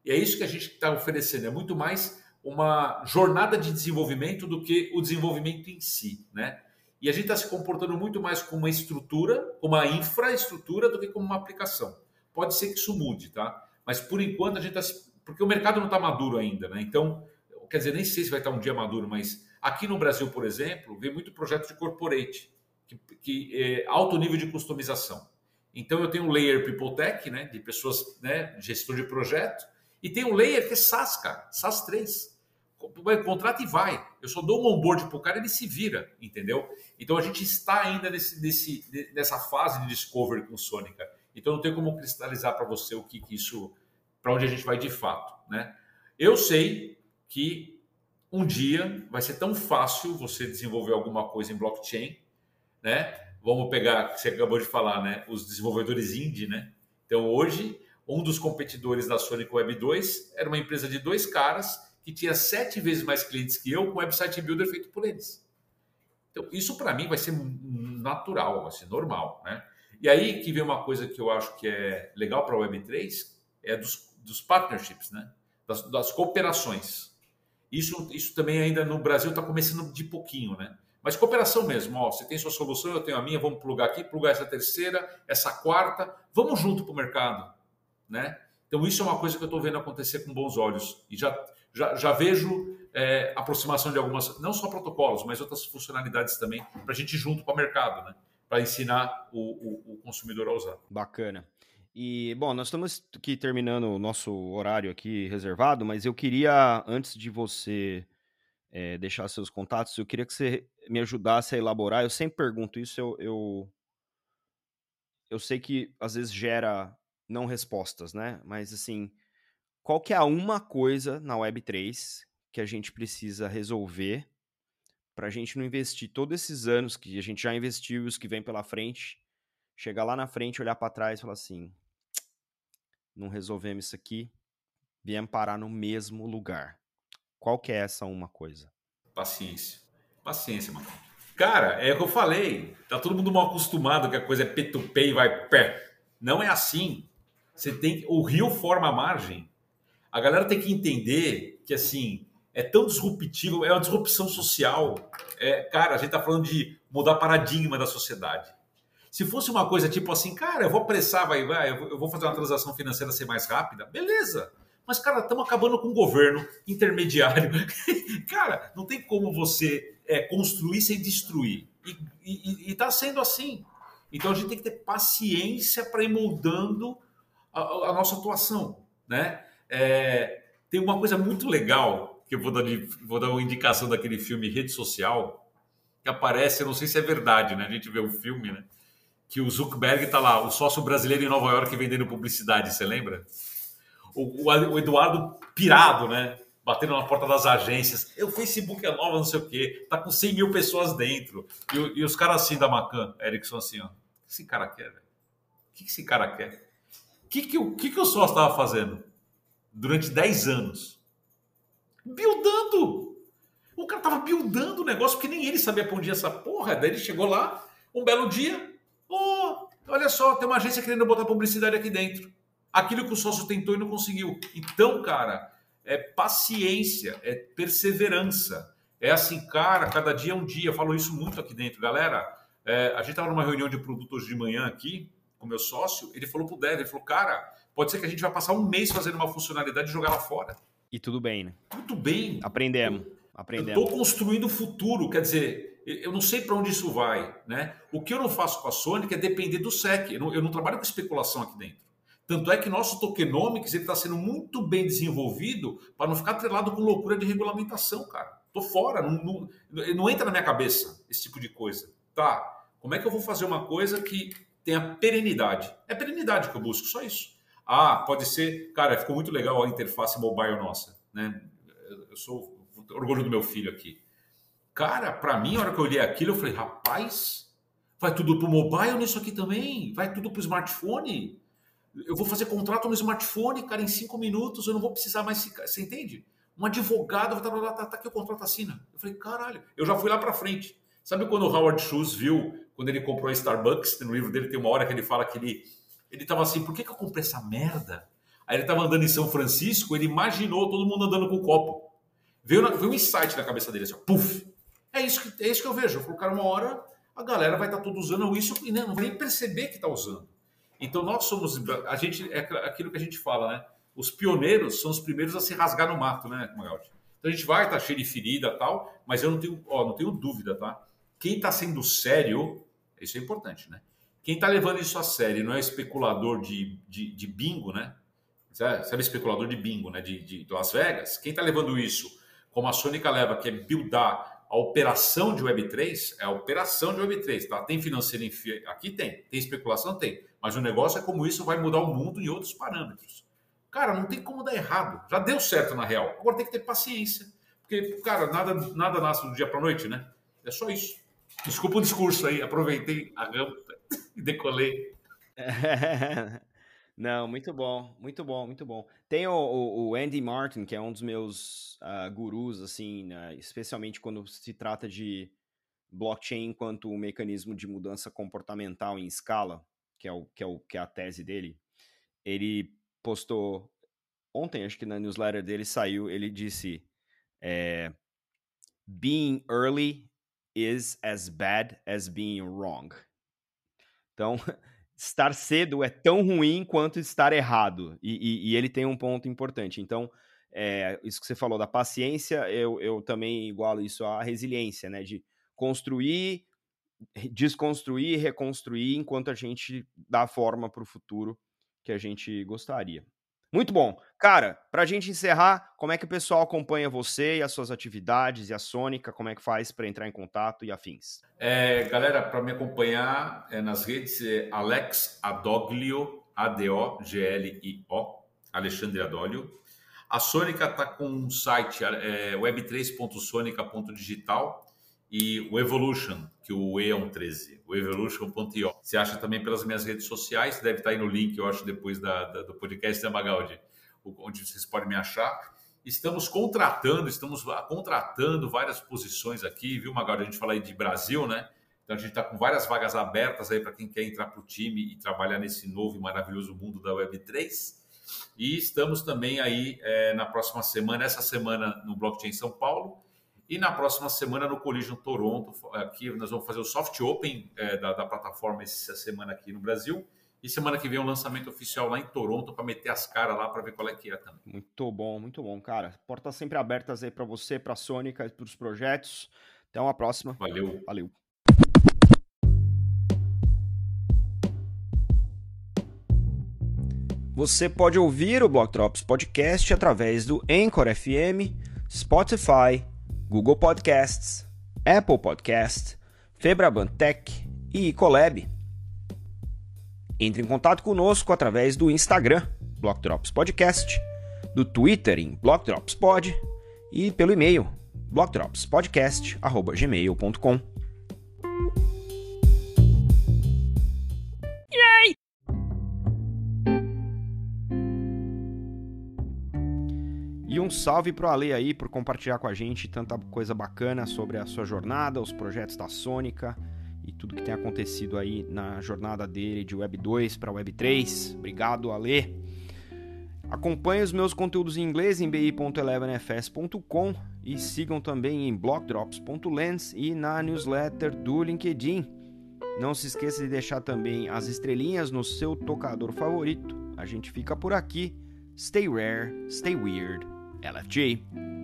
E é isso que a gente está oferecendo, é muito mais uma jornada de desenvolvimento do que o desenvolvimento em si, né? E a gente está se comportando muito mais como uma estrutura, como uma infraestrutura, do que como uma aplicação. Pode ser que isso mude, tá? Mas por enquanto a gente está. Porque o mercado não está maduro ainda, né? Então, quer dizer, nem sei se vai estar um dia maduro, mas aqui no Brasil, por exemplo, vem muito projeto de corporate, que, que é alto nível de customização. Então eu tenho um layer People Tech, né? De pessoas, né? Gestor de projeto e tem um layer que é SaaS, cara, SaaS 3. Contrata e vai. Eu só dou um onboard para o cara ele se vira, entendeu? Então a gente está ainda nesse, nesse, nessa fase de discovery com Sônica. Então não tem como cristalizar para você o que, que isso, para onde a gente vai de fato, né? Eu sei que um dia vai ser tão fácil você desenvolver alguma coisa em blockchain, né? vamos pegar, você acabou de falar, né? Os desenvolvedores indie, né? Então, hoje, um dos competidores da Sonic Web 2 era uma empresa de dois caras que tinha sete vezes mais clientes que eu com website builder feito por eles. Então, isso para mim vai ser natural, vai ser normal, né? E aí que vem uma coisa que eu acho que é legal para a Web3, é dos, dos partnerships, né? Das, das, cooperações. Isso, isso também ainda no Brasil está começando de pouquinho, né? Mas cooperação mesmo, ó, você tem sua solução, eu tenho a minha, vamos plugar aqui, plugar essa terceira, essa quarta, vamos junto para o mercado, né? Então isso é uma coisa que eu estou vendo acontecer com bons olhos e já, já, já vejo é, aproximação de algumas, não só protocolos, mas outras funcionalidades também para a gente junto para o mercado, né? Para ensinar o, o, o consumidor a usar. Bacana. E, bom, nós estamos aqui terminando o nosso horário aqui reservado, mas eu queria, antes de você é, deixar seus contatos, eu queria que você me ajudasse a elaborar. Eu sempre pergunto isso, eu, eu, eu sei que às vezes gera não respostas, né? Mas assim, qual que é a uma coisa na Web3 que a gente precisa resolver para a gente não investir todos esses anos que a gente já investiu e os que vem pela frente, chegar lá na frente, olhar para trás e falar assim: não resolvemos isso aqui, viemos parar no mesmo lugar. Qual que é essa uma coisa? Paciência. Paciência, mano. Cara, é o que eu falei. Tá todo mundo mal acostumado que a coisa é P2P e vai pé. Não é assim. Você tem o rio forma a margem. A galera tem que entender que assim é tão disruptivo, é uma disrupção social. É, cara, a gente tá falando de mudar paradigma da sociedade. Se fosse uma coisa tipo assim, cara, eu vou apressar, vai, vai, eu vou fazer uma transação financeira ser mais rápida, beleza. Mas, cara, estamos acabando com o governo intermediário. <laughs> cara, não tem como você é, construir sem destruir. E está sendo assim. Então a gente tem que ter paciência para ir moldando a, a, nossa atuação. Né? É, tem uma coisa muito legal que eu vou dar, vou dar uma indicação daquele filme Rede Social, que aparece, eu não sei se é verdade, né? A gente vê o filme, né? Que o Zuckerberg está lá, o sócio brasileiro em Nova York vendendo publicidade, você lembra? o, o Eduardo pirado, né? Batendo na porta das agências. O Facebook é nova, não sei o quê. Tá com 100 mil pessoas dentro. E, e os caras assim da Macan, Erickson, assim, ó. O que esse cara quer, velho? O que esse cara quer? O que, que, o, que, que o sócio estava fazendo durante 10 anos? Buildando! O cara tava buildando o negócio porque nem ele sabia pra onde ia essa porra. Daí ele chegou lá, um belo dia. Oh, olha só, tem uma agência querendo botar publicidade aqui dentro aquilo que o sócio tentou e não conseguiu. Então, cara, é paciência, é perseverança. É assim, cara, cada dia é um dia. Eu falo isso muito aqui dentro. Galera, é, a gente estava numa reunião de produtos de manhã aqui com meu sócio. Ele falou pro Délio, ele falou, cara, pode ser que a gente vai passar um mês fazendo uma funcionalidade e jogar lá fora. E tudo bem, né? Tudo bem. Aprendemos. Aprendemos. Estou construindo o futuro, quer dizer, eu não sei para onde isso vai, né? O que eu não faço com a Sonic é depender do SEC. Eu não, eu não trabalho com especulação aqui dentro. Tanto é que nosso tokenomics está sendo muito bem desenvolvido para não ficar atrelado com loucura de regulamentação, cara. Tô fora, não, não, não, entra na minha cabeça esse tipo de coisa. Tá, como é que eu vou fazer uma coisa que tenha perenidade? É perenidade que eu busco, só isso. Ah, pode ser, cara, ficou muito legal a interface mobile nossa, né? Eu sou orgulho do meu filho aqui. Cara, para mim, a hora que eu olhei aquilo, eu falei, rapaz, vai tudo pro mobile nisso aqui também? Vai tudo pro smartphone? Eu vou fazer contrato no smartphone, cara, em cinco minutos, eu não vou precisar mais. Você entende? Um advogado vai estar lá, tá, tá aqui o contrato, assina. Eu falei, caralho, eu já fui lá para frente. Sabe quando o Howard Schultz viu, quando ele comprou a Starbucks, no livro dele tem uma hora que ele fala que ele, ele tava assim, por que, que eu comprei essa merda? Aí ele tava andando em São Francisco, ele imaginou todo mundo andando com o copo. Veio, na, veio um insight na cabeça dele, assim, puf. É isso, que, é isso que eu vejo. Eu cara, uma hora a galera vai estar tá usando isso e não vai nem perceber que está usando. Então nós somos a gente é aquilo que a gente fala, né? Os pioneiros são os primeiros a se rasgar no mato, né, Magaldi? Então a gente vai estar tá cheio de ferida tal, mas eu não tenho, ó, não tenho dúvida, tá? Quem está sendo sério, isso é importante, né? Quem está levando isso a sério não é especulador de, de, de bingo, né? Sabe especulador de bingo, né? De, de Las Vegas? Quem está levando isso, como a Sônica leva, que é buildar a operação de Web3, é a operação de Web3, tá? Tem financeiro em aqui tem, tem especulação tem, mas o negócio é como isso vai mudar o mundo em outros parâmetros. Cara, não tem como dar errado. Já deu certo na real. Agora tem que ter paciência. Porque, cara, nada, nada nasce do dia para noite, né? É só isso. Desculpa o discurso aí, aproveitei a rampa e <laughs> decolei. <laughs> Não, muito bom, muito bom, muito bom. Tem o, o, Andy Martin, que é um dos meus uh, gurus, assim, né, especialmente quando se trata de blockchain enquanto um mecanismo de mudança comportamental em escala, que é, o, que, é o, que é a tese dele. Ele postou ontem, acho que na newsletter dele saiu, ele disse: é, Being early is as bad as being wrong. Então, <laughs> estar cedo é tão ruim quanto estar errado. E, e, e ele tem um ponto importante. Então, é, isso que você falou da paciência, eu, eu também igualo isso à resiliência, né? De construir, desconstruir, reconstruir enquanto a gente dá forma para o futuro que a gente gostaria. Muito bom. Cara, para a gente encerrar, como é que o pessoal acompanha você e as suas atividades e a Sônica? Como é que faz para entrar em contato e afins? É, galera, para me acompanhar é, nas redes é Alex Adoglio, A-D-O-G-L-I-O, Alexandre Adolio. A Sônica está com um site é, web3.sonica.digital e o Evolution, que o E é um 13, o evolution.io. Você acha também pelas minhas redes sociais, deve estar aí no link, eu acho, depois da, da do podcast da Magaldi, onde vocês podem me achar. Estamos contratando, estamos contratando várias posições aqui, viu, Magaldi? A gente fala aí de Brasil, né? Então a gente está com várias vagas abertas aí para quem quer entrar para o time e trabalhar nesse novo e maravilhoso mundo da Web3. E estamos também aí é, na próxima semana, essa semana no Blockchain São Paulo, e na próxima semana no Collision Toronto, aqui nós vamos fazer o soft open é, da, da, plataforma essa semana aqui no Brasil. E semana que vem um lançamento oficial lá em Toronto para meter as caras lá para ver qual é que é também. Muito bom, muito bom, cara. Portas sempre abertas aí para você, para a Sônica e para os projetos. Até uma próxima. Valeu. Valeu. Você pode ouvir o Block Drops Podcast através do Anchor FM, Spotify, Google Podcasts, Apple Podcast, Febraban Tech e Colab. Entre em contato conosco através do Instagram, Block Drops Podcast, do Twitter em Block Drops Pod e pelo e-mail blockdropspodcast@gmail.com. E um salve pro Ale aí por compartilhar com a gente tanta coisa bacana sobre a sua jornada, os projetos da Sônica e tudo que tem acontecido aí na jornada dele de Web 2 para Web 3. Obrigado, Ale. Acompanhe os meus conteúdos em inglês em bi.elevenfs.com e sigam também em blockdrops.lens e na newsletter do LinkedIn. Não se esqueça de deixar também as estrelinhas no seu tocador favorito. A gente fica por aqui. Stay rare, stay weird. LFG.